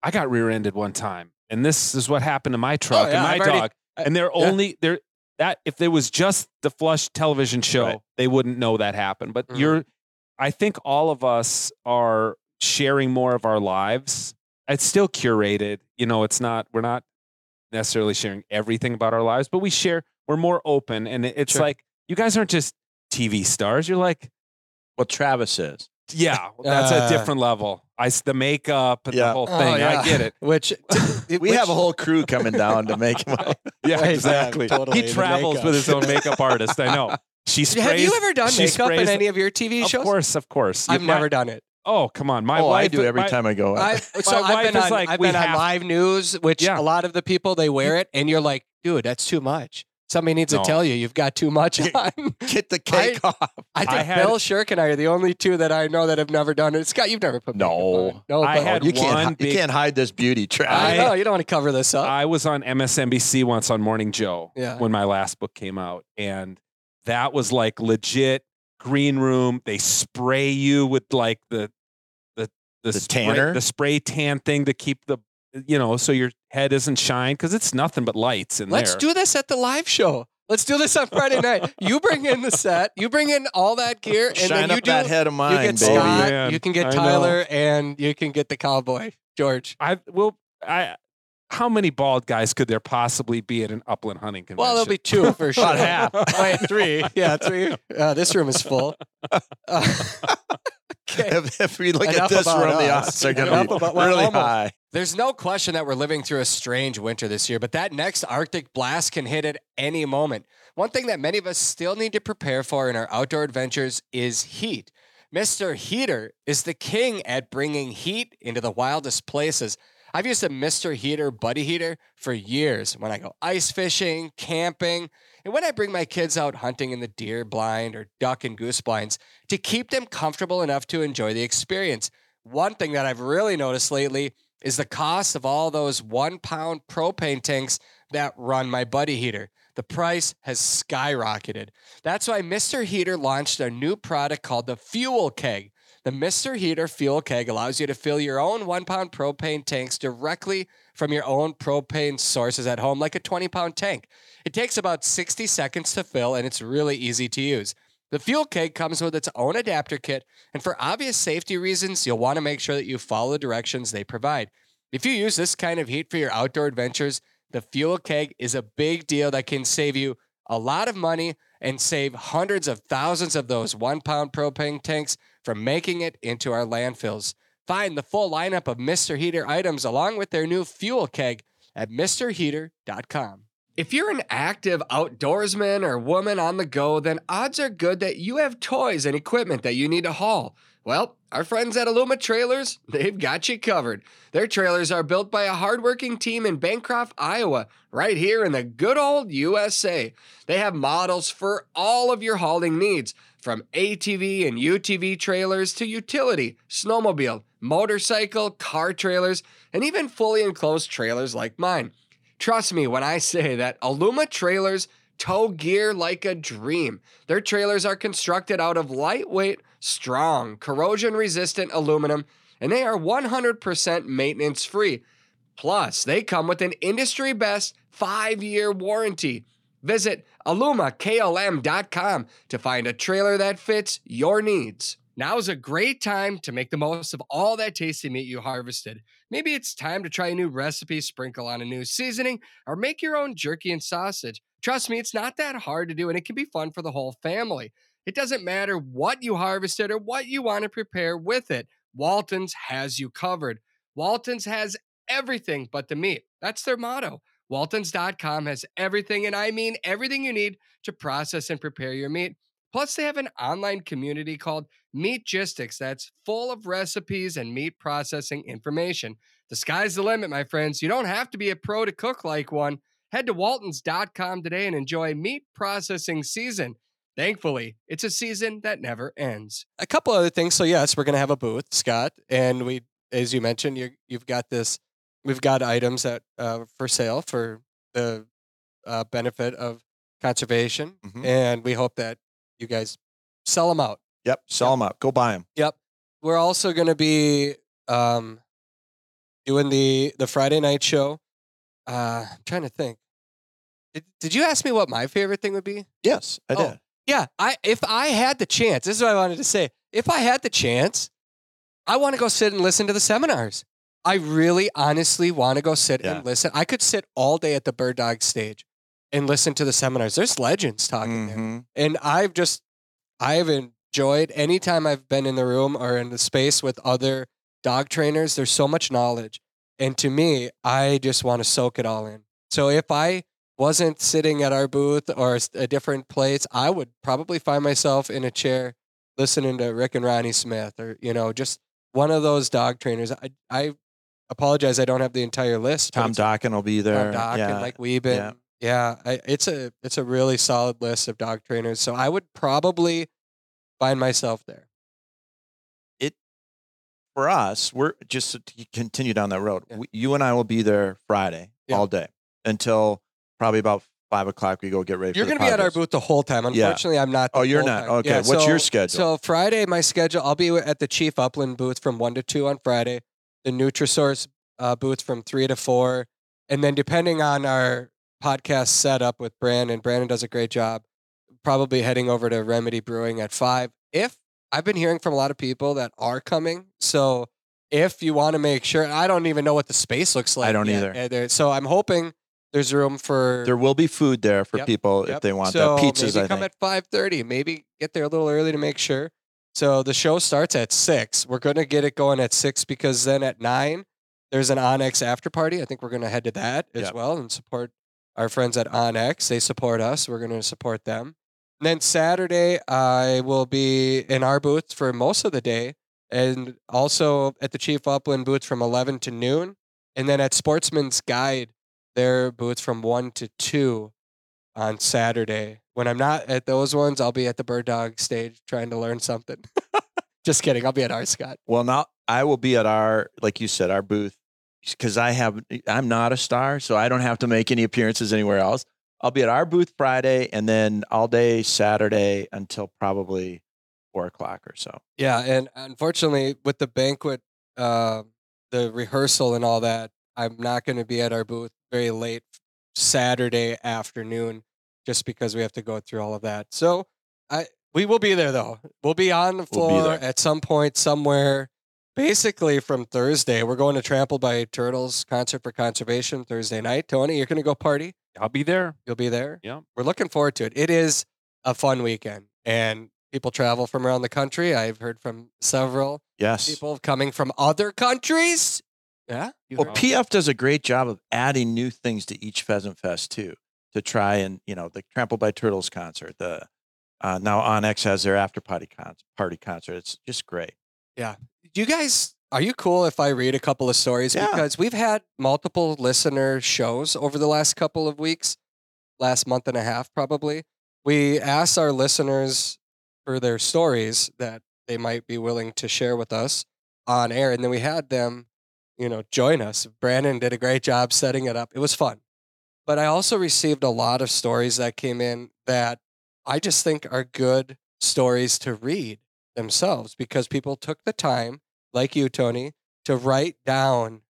"I got rear-ended one time, and this is what happened to my truck Oh, yeah, and my I've already- dog." I- and they're yeah. only they're that if there was just the Flush television show, Right. they wouldn't know that happened. But Mhm. you're, I think all of us are sharing more of our lives. It's still curated. You know, it's not. We're not necessarily sharing everything about our lives, but we share. We're more open, and it's Sure. like you guys aren't just TV stars. You're like Well, Travis is. yeah, (laughs) that's a Uh, different level. I the makeup and the Yeah. whole Oh, thing. yeah. I get it. (laughs) Which (laughs) We have a whole crew coming down to make him up. Yeah, Right, yeah, exactly. totally, He the sprays makeup. with his own makeup artist. I know. She sprays. Have you ever done she makeup in any of your TV shows? Of course, of course. I've My- never done it. Oh, come on. My oh, I wife do every my- time I go. out. I, so My I've wife been is on, like, I've we been on have- live news, which Yeah. a lot of the people they wear it, and you're like, dude, that's too much. Somebody needs No. to tell you you've got too much on. Get the cake off. I think I had- Bill Shirk and I are the only two that I know that have never done it. Scott, you've never put makeup No. no. I but- had you can't. one hi- you can't hide this beauty, I Travis. know you don't want to cover this up. I was on MSNBC once on Morning Joe Yeah. when my last book came out, and that was like legit green room. They spray you with like the the the, The spray, tanner? the spray tan thing to keep the you know so your head isn't shine because it's nothing but lights in Let's there. do this at the live show. Let's do this on Friday night. You bring in the set, you bring in all that gear, and Shine then you up do. that head of you mine, get baby. Scott, Man, you can get I know. Tyler, and you can get the cowboy George. I will. I. How many bald guys could there possibly be at an upland hunting convention? Well, there'll be two for (laughs) sure. About half. Wait, (laughs) three. Yeah, three. Uh, this room is full. Uh, (laughs) okay. If, if we look Enough at this about room, the odds are going to be about- well, really almost. high. There's no question that we're living through a strange winter this year, but that next Arctic blast can hit at any moment. One thing that many of us still need to prepare for in our outdoor adventures is heat. Mr. Heater is the king at bringing heat into the wildest places. I've used a Mr. Heater buddy heater for years when I go ice fishing, camping, and when I bring my kids out hunting in the deer blind or duck and goose blinds to keep them comfortable enough to enjoy the experience. One thing that I've really noticed lately is the cost of all those one pound propane tanks that run my buddy heater. The price has skyrocketed. That's why Mr. Heater launched a new product called the Fuel Keg. The Mr. Heater Fuel Keg allows you to fill your own one pound propane tanks directly from your own propane sources at home, like a 20 pound tank. It takes about 60 seconds to fill, and it's really easy to use. The fuel keg comes with its own adapter kit, and for obvious safety reasons, you'll want to make sure that you follow the directions they provide. If you use this kind of heat for your outdoor adventures, the fuel keg is a big deal that can save you a lot of money and save hundreds of thousands of those one pound propane tanks from making it into our landfills. Find the full lineup of Mr. Heater items along with their new fuel keg at MrHeater.com. If you're an active outdoorsman or woman on the go, then odds are good that you have toys and equipment that you need to haul. Well, our friends at Aluma Trailers, (laughs) they've got you covered. Their trailers are built by a hardworking team in Bancroft, Iowa, right here in the good old USA. They have models for all of your hauling needs, from ATV and UTV trailers to utility, snowmobile, motorcycle, car trailers, and even fully enclosed trailers like mine. Trust me when I say that Aluma trailers tow gear like a dream. Their trailers are constructed out of lightweight, strong, corrosion resistant aluminum, and they are 100% maintenance free. Plus, they come with an industry best five year warranty. Visit alumaklm.com to find a trailer that fits your needs. Now is a great time to make the most of all that tasty meat you harvested. Maybe it's time to try a new recipe, sprinkle on a new seasoning, or make your own jerky and sausage. Trust me, it's not that hard to do, and it can be fun for the whole family. It doesn't matter what you harvested or what you want to prepare with it, Walton's has you covered. Walton's has everything but the meat. That's their motto. Waltons.com has everything, and I mean everything you need to process and prepare your meat. Plus, they have an online community called Meatgistics that's full of recipes and meat processing information. The sky's the limit, my friends. You don't have to be a pro to cook like one. Head to waltons.com today and enjoy meat processing season. Thankfully, it's a season that never ends. A couple other things. So, yes, we're going to have a booth, Scott, and we, as you mentioned, you you've got this. We've got items that uh, for sale for the uh, benefit of conservation, Mhm. and we hope that you guys sell them out. Yep. Sell them out. Go buy them. Yep. We're also going to be um, doing the the Friday night show. Uh, I'm trying to think. Did, did you ask me what my favorite thing would be? Yes, I Oh. did. Yeah, I if I had the chance, this is what I wanted to say. If I had the chance, I want to go sit and listen to the seminars. I really honestly want to go sit Yeah. and listen. I could sit all day at the Bird Dog stage and listen to the seminars. There's legends talking there. Mhm. And I've just I've enjoyed anytime I've been in the room or in the space with other dog trainers, there's so much knowledge. And to me, I just want to soak it all in. So if I wasn't sitting at our booth or a different place, I would probably find myself in a chair listening to Rick and Ronnie Smith or, you know, just one of those dog trainers. I, I apologize, I don't have the entire list. Tom Dokken will be Tom there. Doc yeah. Mike Wieben. yeah. Yeah, I, it's a it's a really solid list of dog trainers. So I would probably find myself there. It For us, we're just to continue down that road. Yeah. We, you and I will be there Friday Yeah. all day until probably about five o'clock. We go get ready. For the. You're going to be at our booth the whole time. Yeah. Unfortunately, I'm not. Oh, you're not? time. Okay, Yeah, what's your schedule? So Friday, my schedule, I'll be at the Chief Upland booth from one to two on Friday. The Nutrisource uh, booth from three to four, and then depending on our podcast setup with Brandon, Brandon does a great job. Probably heading over to Remedy Brewing at five. If I've been hearing from a lot of people that are coming, so if you want to make sure, I don't even know what the space looks like. I don't yet. either. Uh, So I'm hoping there's room for there will be food there for Yep, people if they want so that. Pizzas, Maybe I come think. at five thirty. Maybe get there a little early to make sure. So the show starts at six. We're gonna get it going at six because then at nine there's an onX after party. I think we're gonna head to that as Yep. well and support our friends at onX. They support us. We're gonna support them. And then Saturday I will be in our booth for most of the day, and also at the Chief Upland booth from eleven to noon, and then at Sportsman's Guide their booth from one to two on Saturday. When I'm not at those ones, I'll be at the Bird Dog stage trying to learn something. (laughs) Just kidding. I'll be at our Scott. Well, now I will be at our, like you said, our booth because I have, I'm not a star, so I don't have to make any appearances anywhere else. I'll be at our booth Friday and then all day Saturday until probably four o'clock or so. Yeah, and unfortunately, with the banquet, uh, the rehearsal and all that, I'm not going to be at our booth very late Saturday afternoon just because we have to go through all of that. So I we will be there though. We'll be on the We'll floor at some point somewhere. Basically from Thursday, we're going to Trampled by Turtles concert for conservation Thursday night. Tony, you're going to go party. I'll be there. You'll be there. Yeah. We're looking forward to it. It is a fun weekend, and people travel from around the country. I've heard from several Yes. people coming from other countries. Yeah. Well? PF does a great job of adding new things to each Pheasant Fest too, to try and you know the Trampled by Turtles concert. The uh, now onX has their after party con- party concert. It's just great. Yeah. Do you guys, are you cool if I read a couple of stories? Yeah. Because we've had multiple listener shows over the last couple of weeks, last month and a half, probably. We asked our listeners for their stories that they might be willing to share with us on air. And then we had them, you know, join us. Brandon did a great job setting it up. It was fun. But I also received a lot of stories that came in that I just think are good stories to read themselves because people took the time, like you, Tony, to write down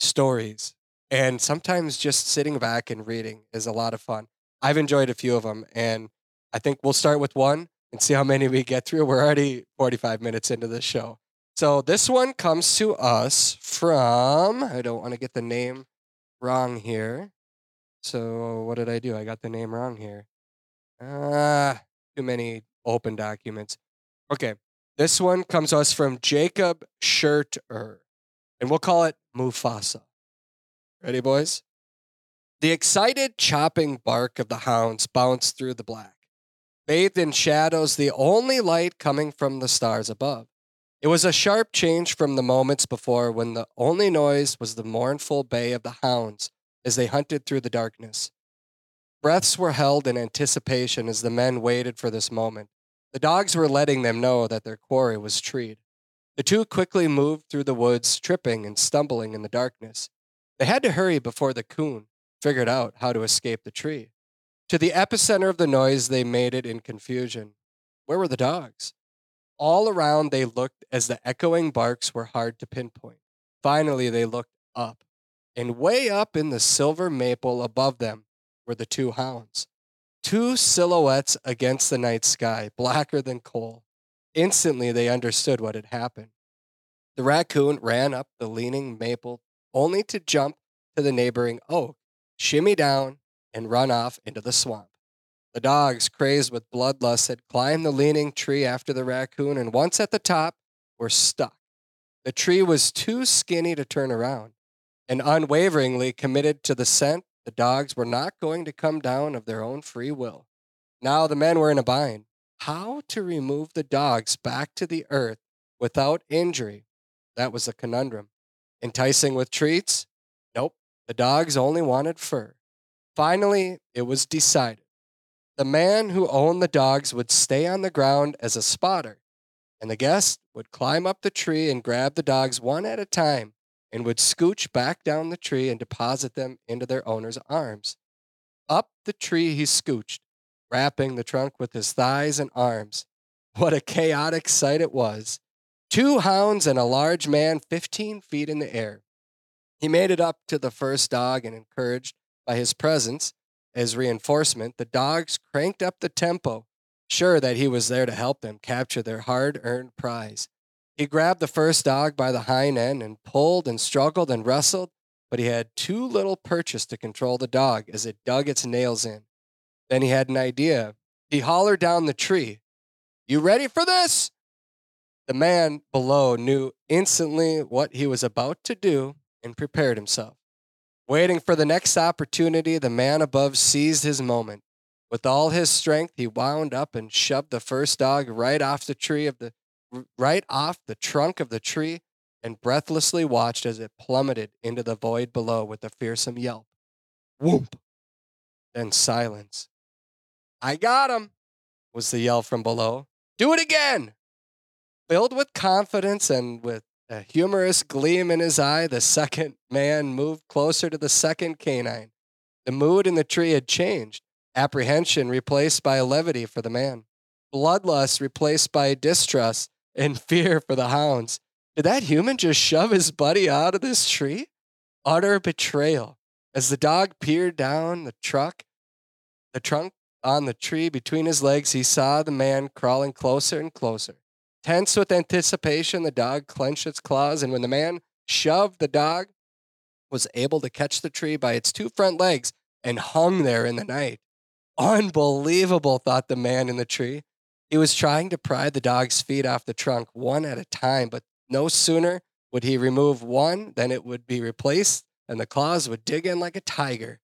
stories. And sometimes just sitting back and reading is a lot of fun. I've enjoyed a few of them. And I think we'll start with one and see how many we get through. We're already 45 minutes into the show. So this one comes to us from, I don't want to get the name wrong here. So what did I do? I got the name wrong here. Ah, too many open documents. Okay. This one comes to us from Jacob Shirter, and we'll call it Mufasa. Ready, boys? The excited chopping bark of the hounds bounced through the black. Bathed in shadows, the only light coming from the stars above. It was a sharp change from the moments before when the only noise was the mournful bay of the hounds as they hunted through the darkness. Breaths were held in anticipation as the men waited for this moment. The dogs were letting them know that their quarry was treed. The two quickly moved through the woods, tripping and stumbling in the darkness. They had to hurry before the coon figured out how to escape the tree. To the epicenter of the noise, they made it in confusion. Where were the dogs? All around they looked as the echoing barks were hard to pinpoint. Finally, they looked up, and way up in the silver maple above them were the two hounds. Two silhouettes against the night sky, blacker than coal. Instantly, they understood what had happened. The raccoon ran up the leaning maple only to jump to the neighboring oak, shimmy down, and run off into the swamp. The dogs, crazed with bloodlust, had climbed the leaning tree after the raccoon, and once at the top, were stuck. The tree was too skinny to turn around, and unwaveringly committed to the scent, the dogs were not going to come down of their own free will. Now the men were in a bind. How to remove the dogs back to the earth without injury? That was a conundrum. Enticing with treats? Nope. The dogs only wanted fur. Finally, it was decided. The man who owned the dogs would stay on the ground as a spotter, and the guest would climb up the tree and grab the dogs one at a time and would scooch back down the tree and deposit them into their owner's arms. Up the tree he scooched, wrapping the trunk with his thighs and arms. What a chaotic sight it was! Two hounds and a large man 15 feet in the air. He made it up to the first dog and encouraged by his presence as reinforcement, the dogs cranked up the tempo, sure that he was there to help them capture their hard earned prize. He grabbed the first dog by the hind end and pulled and struggled and wrestled, but he had too little purchase to control the dog as it dug its nails in. Then he had an idea. He hollered down the tree, You ready for this? The man below knew instantly what he was about to do and prepared himself. Waiting for the next opportunity, the man above seized his moment. With all his strength, he wound up and shoved the first dog right off the tree of the right off the trunk of the tree and breathlessly watched as it plummeted into the void below with a fearsome yelp. Whoop! Then silence. I got him, was the yell from below. Do it again! Filled with confidence and with a humorous gleam in his eye, the second man moved closer to the second canine. The mood in the tree had changed. Apprehension replaced by levity for the man. Bloodlust replaced by distrust and (laughs) fear for the hounds. Did that human just shove his buddy out of this tree? utter betrayal. As the dog peered down the truck, the trunk on the tree between his legs, he saw the man crawling closer and closer. Tense with anticipation, the dog clenched its claws, and when the man shoved, the dog was able to catch the tree by its two front legs and hung there in the night. Unbelievable, thought the man in the tree. He was trying to pry the dog's feet off the trunk one at a time, but no sooner would he remove one than it would be replaced and the claws would dig in like a tiger.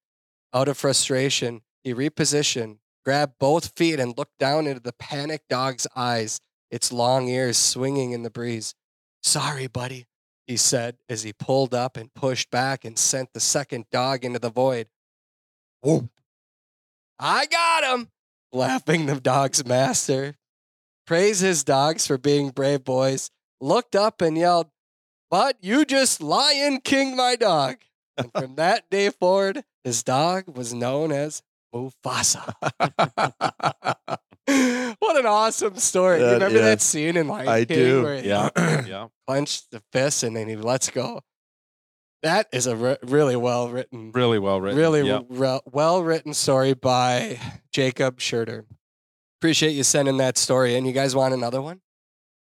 Out of frustration, he repositioned, grabbed both feet, and looked down into the panicked dog's eyes, its long ears swinging in the breeze. Sorry, buddy, he said as he pulled up and pushed back and sent the second dog into the void. Whoop. I got him, (laughs) laughing the dog's master. Praised his dogs for being brave boys, looked up and yelled, But you just lion king my dog. And from that day forward, his dog was known as Mufasa. (laughs) what an awesome story. You That remember that is- scene in Lion I King do. where he Yeah. (clears throat) yeah. clenched the fist and then he lets go? That is a re- really well written, Really well written. really Yep. re- well written story by Jacob Schurter. Appreciate you sending that story in. You guys want another one?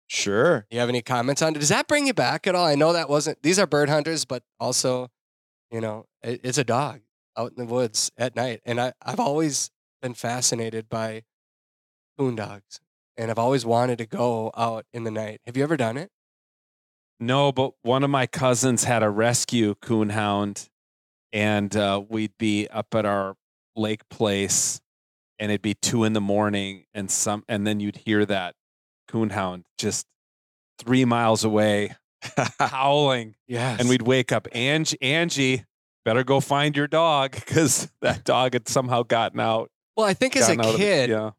Sure. You have any comments on it? Does that bring you back at all? I know that wasn't, these are bird hunters, but also, you know, it, it's a dog out in the woods at night. And I, I've always been fascinated by coon dogs and I've always wanted to go out in the night. Have you ever done it? No, but one of my cousins had a rescue coonhound, and uh, we'd be up at our lake place, and it'd be two in the morning, and some, and then you'd hear that coonhound just three miles away (laughs) howling, Yes. and we'd wake up, Angie, Angie, better go find your dog because that dog had somehow gotten out. well, I think as a of the- kid, yeah,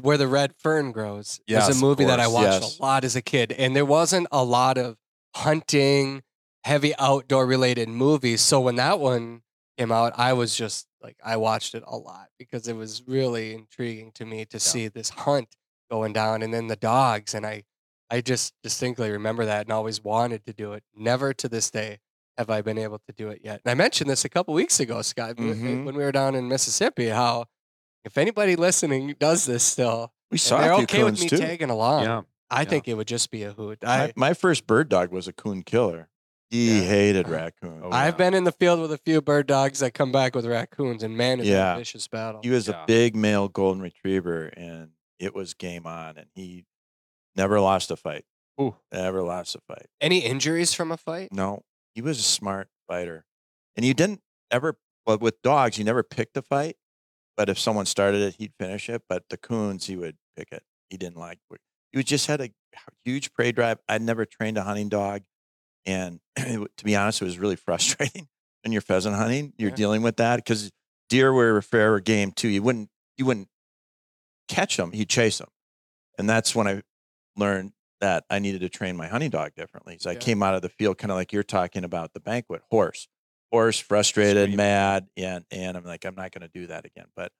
where the red fern grows Yes, of a movie that I watched yes. a lot as a kid, and there wasn't a lot of hunting, heavy outdoor related movies. So when that one came out, I was just like I watched it a lot because it was really intriguing to me to see this hunt going down, and then the dogs, and I, I just distinctly remember that and always wanted to do it. Never to this day have I been able to do it yet. And I mentioned this a couple weeks ago, Scott, w- Mhm. when we were down in Mississippi, how if anybody listening does this still, We and saw they're a few okay with me too. tagging along. yeah. I yeah. think it would just be a hoot. My, I, my first bird dog was a coon killer. He Yeah. hated (laughs) raccoons. Oh, I've yeah. been in the field with a few bird dogs that come back with raccoons, and man, it's Yeah. a vicious battle. He was Yeah. a big male golden retriever, and it was game on. And he never lost a fight. Ooh. Never lost a fight. Any injuries from a fight? No, he was a smart fighter, and he didn't ever. But with dogs, he never picked a fight. But if someone started it, he'd finish it. But the coons, he would pick it. He didn't like. He just had a huge prey drive. I'd never trained a hunting dog, and (clears throat) to be honest, it was really (laughs) frustrating when you're pheasant hunting. You're Yeah. dealing with that because deer were a fairer game too. You wouldn't you wouldn't catch them. He'd chase them, and that's when I learned that I needed to train my hunting dog differently. So I came out of the field kind of like you're talking about the banquet horse, horse frustrated, Screaming. mad, and and I'm like I'm not going to do that again. But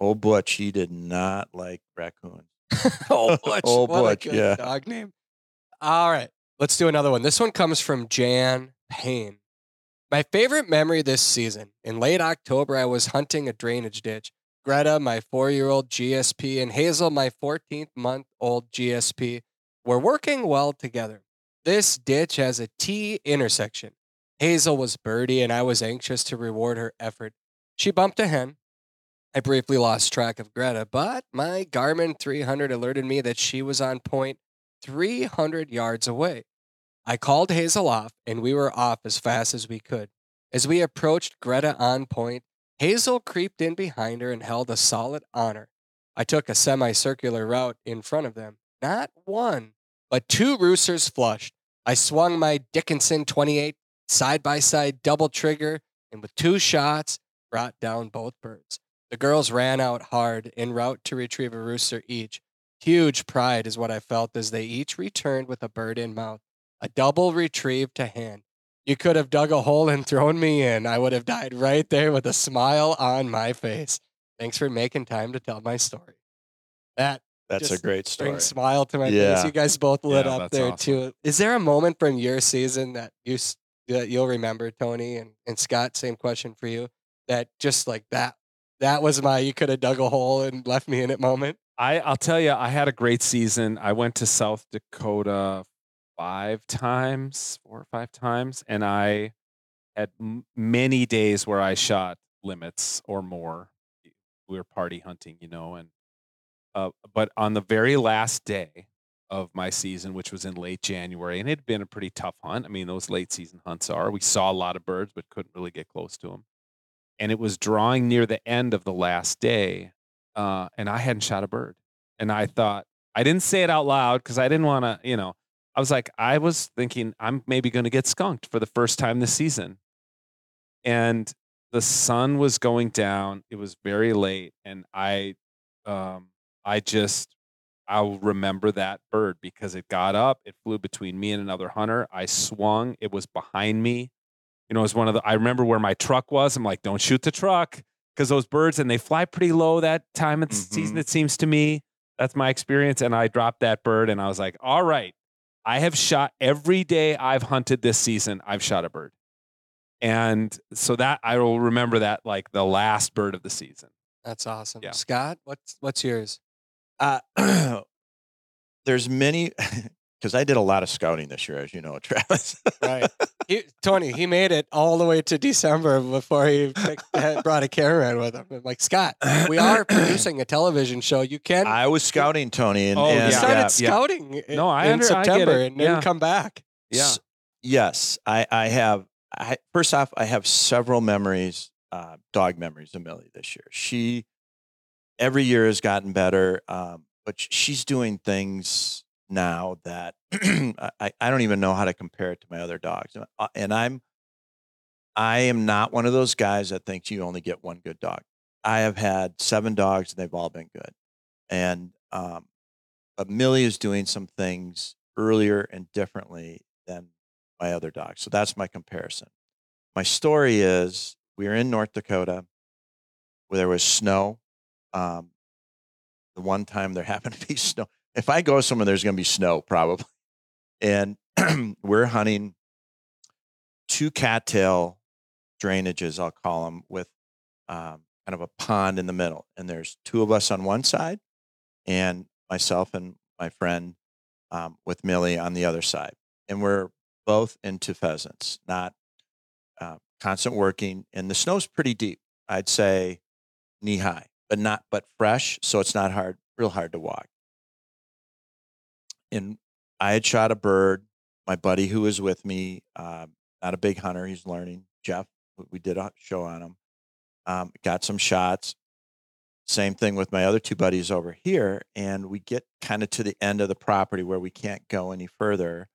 old Butch, he did not like raccoons. (laughs) oh, (laughs) Butch. Oh, what Butch, a good yeah. dog name. All right, let's do another one. This one comes from Jan Payne. My favorite memory this season. In late October, I was hunting a drainage ditch. Greta, my four year old GSP, and Hazel, my 14th month old GSP, were working well together. This ditch has a T intersection. Hazel was birdie, and I was anxious to reward her effort. She bumped a hen. I briefly lost track of Greta, but my Garmin 300 alerted me that she was on point 300 yards away. I called Hazel off, and we were off as fast as we could. As we approached Greta on point, Hazel creeped in behind her and held a solid honor. I took a semicircular route in front of them. Not one, but two roosters flushed. I swung my Dickinson 28 side by side double trigger, and with two shots, brought down both birds. The girls ran out hard en route to retrieve a rooster each. Huge pride is what I felt as they each returned with a bird in mouth, a double retrieve to hand. You could have dug a hole and thrown me in. I would have died right there with a smile on my face. Thanks for making time to tell my story. That That's Just a great story. brings smile to my face. You guys both lit Yeah, up there awesome. too. Is there a moment from your season that you that you'll remember, Tony and, and Scott, same question for you. That just like that, that was my you could have dug a hole and left me in it moment. I, I'll tell you, I had a great season. I went to South Dakota five times, four or five times, and I had m- many days where I shot limits or more. We were party hunting, you know, and uh, but on the very last day of my season, which was in late January, and it had been a pretty tough hunt. I mean, those late season hunts are. We saw a lot of birds, but couldn't really get close to them. And it was drawing near the end of the last day, uh, and I hadn't shot a bird. And I thought I didn't say it out loud because I didn't want to, you know. I was like, I was thinking I'm maybe going to get skunked for the first time this season. And the sun was going down. It was very late, and I, um, I just, I'll remember that bird because it got up, it flew between me and another hunter. I swung, it was behind me. You know, it was one of the. I remember where my truck was. I'm like, don't shoot the truck because those birds and they fly pretty low that time of the season. Mhm. It seems to me. That's my experience. And I dropped that bird, and I was like, all right, I have shot every day I've hunted this season. I've shot a bird. And so that I will remember that like the last bird of the season. That's awesome. Yeah. Scott, what's what's yours? Uh, (clears throat) there's many (laughs) because I did a lot of scouting this year, as you know, (laughs) Travis. Right. He, Tony, he made it all the way to December before he picked, brought a camera in with him. I'm like, Scott, we are (clears throat) producing a television show. You can. I was scouting Tony, and, Oh, you and yeah. started yeah. scouting i- No, I in under- I get September it. and didn't come back. Yeah. S- yes, I, I have. I, first off, I have several memories, uh, dog memories of Millie this year. She every year has gotten better, um, but she's doing things now that (clears throat) I, I don't even know how to compare it to my other dogs. Uh, And I'm, I am not one of those guys that thinks you only get one good dog. I have had seven dogs and they've all been good. And, um, but Millie is doing some things earlier and differently than my other dogs. So that's my comparison. My story is we were in North Dakota where there was snow. Um, the one time there (laughs) happened to be snow. If I go somewhere, there's going to be snow probably. And (clears throat) we're hunting two cattail drainages, I'll call them, with um, kind of a pond in the middle. And there's two of us on one side and myself and my friend um, with Millie on the other side. And we're both into pheasants, not uh, constant working. And the snow's pretty deep. I'd say knee high, but not but fresh, so it's not hard, real hard to walk. And I had shot a bird. My buddy who was with me, uh, not a big hunter, he's learning. Jeff, we- did a show on him. Um, got some shots. Same thing with my other two buddies over here, and we get kind of to the end of the property where we can't go any further.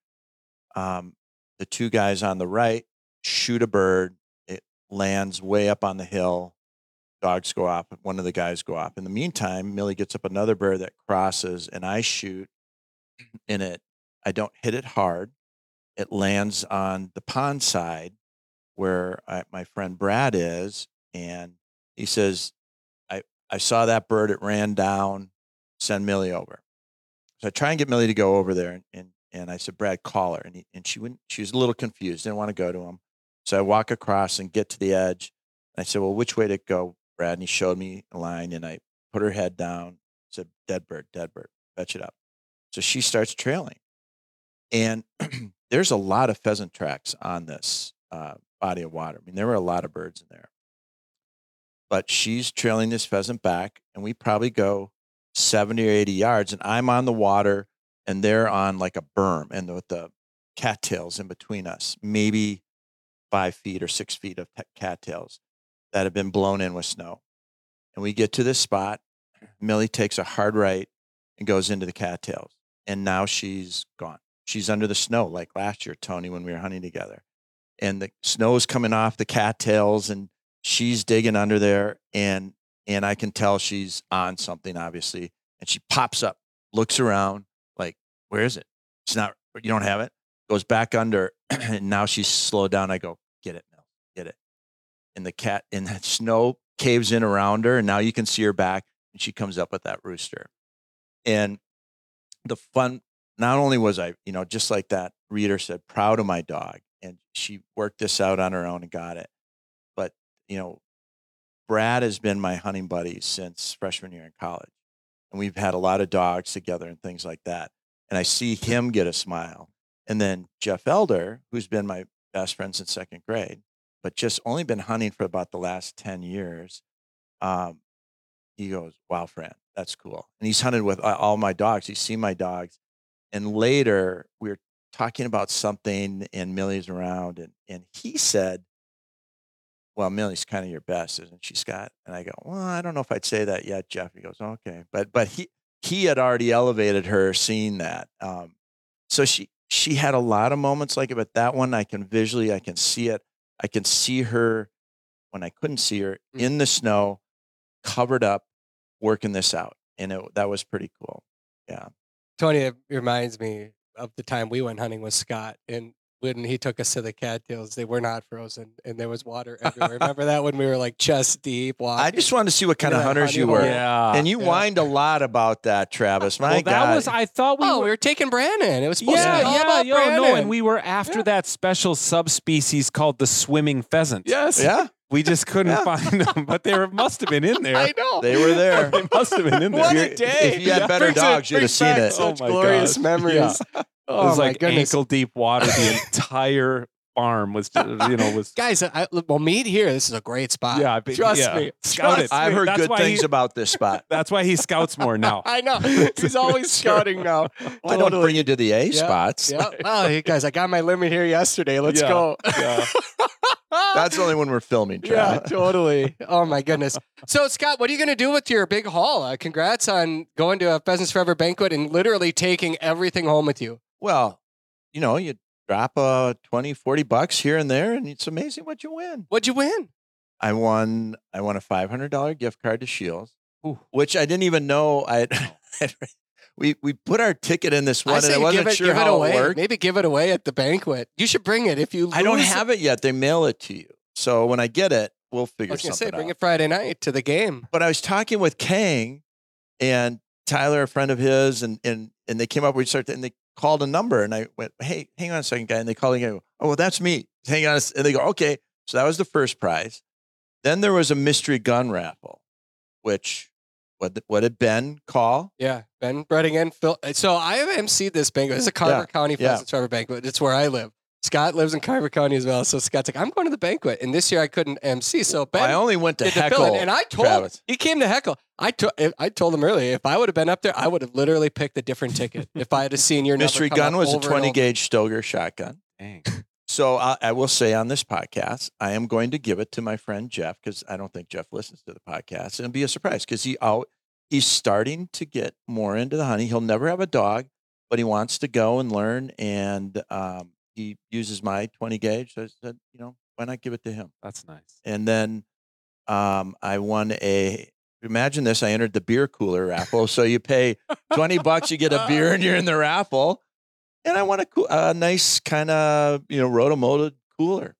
Um, the two guys on the right shoot a bird. It lands way up on the hill. Dogs go up, One of the guys go up. In the meantime, Millie gets up another bird that crosses, and I shoot in it. I don't hit it hard. It lands on the pond side where I, my friend Brad is, and he says, "I I saw that bird. It ran down. Send Millie over." So I try and get Millie to go over there, and and, and I said, "Brad, call her," and he, and she wouldn't. She was a little confused. Didn't want to go to him. So I walk across and get to the edge. And I said, "Well, which way to go, Brad?" And he showed me a line, and I put her head down. Said, "Dead bird, dead bird. Fetch it up." So she starts trailing, and (clears throat) there's a lot of pheasant tracks on this uh, body of water. I mean, there were a lot of birds in there. But she's trailing this pheasant back, and we probably go 70 or 80 yards, and I'm on the water, and they're on like a berm, and with the cattails in between us, maybe five feet or six feet of cattails that have been blown in with snow. And we get to this spot. Millie takes a hard right and goes into the cattails. And now she's gone. She's under the snow like last year, Tony, when we were hunting together. And the snow is coming off the cattails and she's digging under there. And and I can tell she's on something, obviously. And she pops up, looks around, like, where is it? It's not, you don't have it. Goes back under, (clears throat) and now she's slowed down. I go, get it, Mel, get it. And the cat, and that (laughs) snow caves in around her, and now you can see her back, and she comes up with that rooster. And the fun, not only was I, you know, just like that reader said, proud of my dog and she worked this out on her own and got it. But you know, Brad has been my hunting buddy since freshman year in college, and we've had a lot of dogs together and things like that. And I see him get a smile, and then Jeff Elder, who's been my best friend since second grade, but just only been hunting for about the last ten years. Um, he goes, "Wow, friend, that's cool." And he's hunted with all my dogs. He's seen my dogs, and later we were talking about something, and Millie's around, and and he said, "Well, Millie's kind of your best, isn't she, Scott?" And I go, "Well, I don't know if I'd say that yet, Jeff." He goes, "Okay," but but he he had already elevated her, seeing that. Um, so she she had a lot of moments like it, but that one I can visually, I can see it. I can see her when I couldn't see her Mm. in the snow, covered up, working this out, and it, that was pretty cool. Yeah. Tony, it reminds me of the time we went hunting with Scott, and when he took us to the cattails, they were not frozen, and there was water everywhere. (laughs) Remember that when we were like chest deep walking? I just wanted to see what kind know of that hunters you were. hole? Yeah. And you Yeah. whined a lot about that, Travis. My well, that God. was I thought we oh, were we were taking Brandon. It was supposed yeah, to be all yeah, about yo, Brandon. no, and we were after Yeah. that special subspecies called the swimming pheasant. yes, yeah, we just couldn't Yeah. find them, (laughs) but they were, must have been in there. I know. they were there. (laughs) they must have been in there. What If a you- day! if you had better Brings it- dogs, you'd have seen it. Oh such Oh my glorious gosh. memories. Yeah. Oh it was like goodness. ankle deep water. The (laughs) entire farm was, you know, was Guys, I, well, meet here. This is a great spot. yeah. but- Trust yeah. me. Scout it. I've heard That's good things he- about this spot. (laughs) That's why he scouts more now. (laughs) I know. He's always scouting now. I don't bring you to the A Yeah. spots. Yeah. Well, hey, guys, I got my limit here yesterday. Let's Yeah. go. Yeah. That's only when we're filming. Yeah, totally. Oh my goodness. So, Scott, what are you going to do with your big haul? Uh, congrats on going to a Pheasants Forever banquet and literally taking everything home with you. Well, you know, you drop uh 20, 40 bucks here and there, and it's amazing what you win. What'd you win? I won. I won a five hundred dollar gift card to Scheels, Ooh. which I didn't even know. I (laughs) we we put our ticket in this I one, and say I wasn't give it, sure give it how away. it worked. Maybe give it away at the banquet. You should bring it if you. I don't have it yet. They mail it to you, so when I get it, we'll figure. I was to something say, bring out. it Friday night to the game. but I was talking with Kang and Tyler, a friend of his, and and and they came up. We started, and they called a number, and I went, "Hey, hang on a second, guy." And they called again. Oh, well, that's me. Hang on, and they go, "Okay." So that was the first prize. Then there was a mystery gun raffle, which what did- what did Ben call? Yeah, Ben Breddingen. Phil. So I have emceed this banquet. It's a Carver Yeah, County yeah. Pheasants Forever banquet. It's where I live. Scott lives in Carver County as well. So Scott's like, I'm going to the banquet, and this year I couldn't MC. So Ben I only went to did heckle. billing, and I told Travis. he came to heckle. I told I told him earlier if I would have been up there, I would have literally picked a different ticket if I had a seen your mystery gun was a twenty gauge Stoeger shotgun. Dang. (laughs) So I, I will say on this podcast, I am going to give it to my friend Jeff because I don't think Jeff listens to the podcast, and it'll be a surprise because he out he's starting to get more into the honey. He'll never have a dog, but he wants to go and learn, and um, he uses my twenty gauge. So I said, you know, why not give it to him? That's nice. And then um, I won a. Imagine this! I entered the beer cooler raffle. So you pay twenty bucks, you get a beer, and you're in (laughs) the raffle. And I won a, a nice kind of you know rotomolded cooler.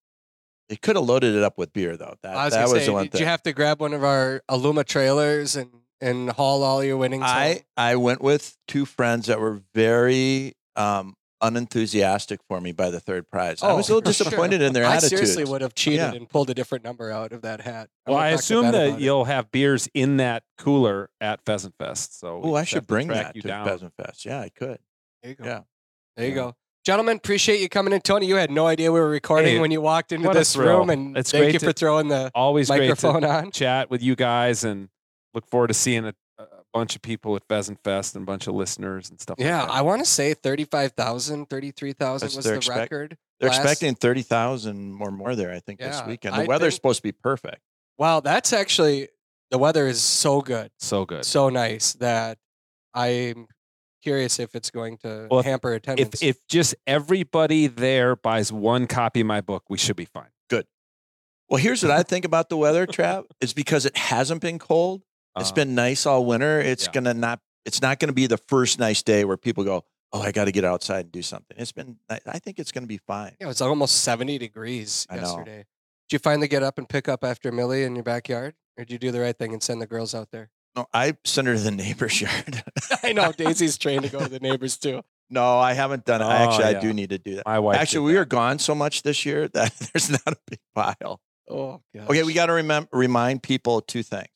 They could have loaded it up with beer though. That I was that was say, the one did thing. you have to grab one of our Aluma trailers and and haul all your winnings? I home? I went with two friends that were very um, unenthusiastic for me by the third prize. I was a Oh, (laughs) little for sure. disappointed in their attitude. I attitudes. seriously would have cheated Yeah. and pulled a different number out of that hat. I'm Well, gonna I talk assume Ben that about it. you'll have beers in that cooler at Pheasant Fest. So we Oh, I just should to bring track that you to down. Pheasant Fest. Yeah, I could. There you go. Yeah. There you Yeah. go. Gentlemen, appreciate you coming in. Tony, you had no idea we were recording Hey, when you walked into what a this thrill. room, and It's thank great you to- for throwing the Always great microphone to on. chat with you guys and look forward to seeing a, a bunch of people at Pheasant Fest and a bunch of listeners and stuff Yeah, like that. I want to say 35,000, 33,000 That's- was they're the expect- record. They're last- expecting thirty thousand or more there. I think this Yeah, weekend. The I weather's think- supposed to be perfect. Wow, that's actually the weather is so good, so good. so nice that I'm curious if it's going to Well, if- hamper attendance. If if just everybody there buys one copy of my book, we should be fine. Good. Well, here's what I think about the weather, Trav. It's because it hasn't been cold. It's Uh, been nice all winter. It's yeah. gonna not. It's not gonna be the first nice day where people go, "Oh, I got to get outside and do something." It's been. I I think it's gonna be fine. yeah, it was almost 70 degrees I know. yesterday. Did you finally get up and pick up after Millie in your backyard? Or did you do the right thing and send the girls out there? No, I sent her to the (laughs) neighbor's yard. (laughs) I know Daisy's trained to go to the neighbors too. No, I haven't done it. I Oh, actually, I do need to do that. My wife. Actually, we that. are gone so much this year (laughs) that there's not a big pile. Oh, gosh. Okay, we got to remember remind people two things.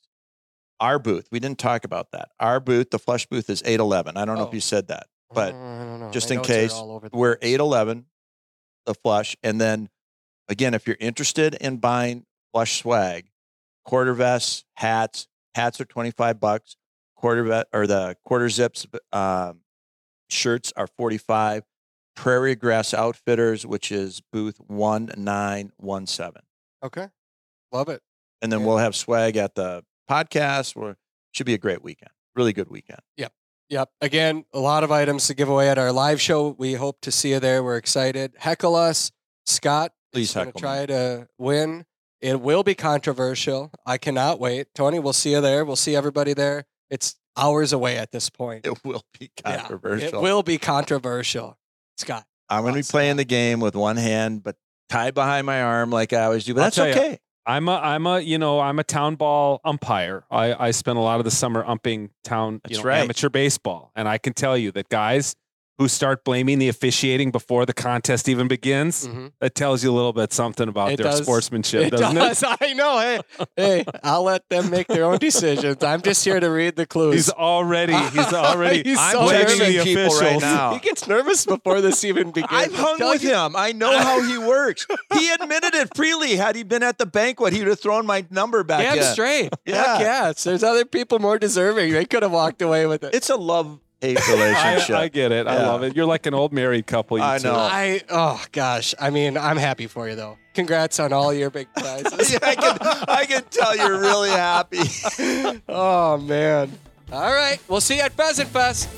Our booth, we didn't talk about that. Our booth, the flush booth, is eight eleven. I don't know Oh. if you said that, but Oh, know. just in case, we're eight eleven, the flush, and then again, if you're interested in buying flush swag, quarter vests, hats, hats are twenty five bucks. Quarter vet or the quarter zips um, shirts are forty five. Prairie Grass Outfitters, which is booth one nine one seven, Okay. Love it. and then Yeah. we'll have swag at the podcast. Or should be a great weekend, really good weekend. Yep. Yep. Again, a lot of items to give away at our live show. We hope to see you there. We're excited. Heckle us. Scott Please going to me. try to win. It will be controversial. I cannot wait. Tony, we'll see you there. We'll see everybody there. It's hours away at this point. It will be Yeah, controversial. it will be controversial. Scott. I'm going to be playing the game with one hand, but tied behind my arm like I always do. But I'll that's okay. I'm a I'm a you know I'm a town ball umpire. I I spent a lot of the summer umping town you know, right. amateur baseball, and I can tell you that guys who start blaming the officiating before the contest even begins, Mhm. that tells you a little bit something about It their does. sportsmanship, It doesn't does. (laughs) I know. Hey, hey, I'll let them make their own decisions. I'm just here to read the clues. He's already (laughs) he's already He's I'm so blaming the people right officials. now. He gets nervous before this even (laughs) begins. I've hung with you- him. I know how he works. He admitted it freely. Had he been at the banquet, he would have thrown my number back Damn in. straight. Yeah. Heck yes. There's other people more deserving. They could have walked away with it. It's a love hate (laughs) I, relationship. I get it. I Yeah. love it. You're like an old married couple. You I two. know. I oh gosh. I mean, I'm happy for you though. Congrats on all your big prizes. (laughs) Yeah, I can I can tell you're really happy. (laughs) oh man. All right. We'll see you at Pheasant Fest.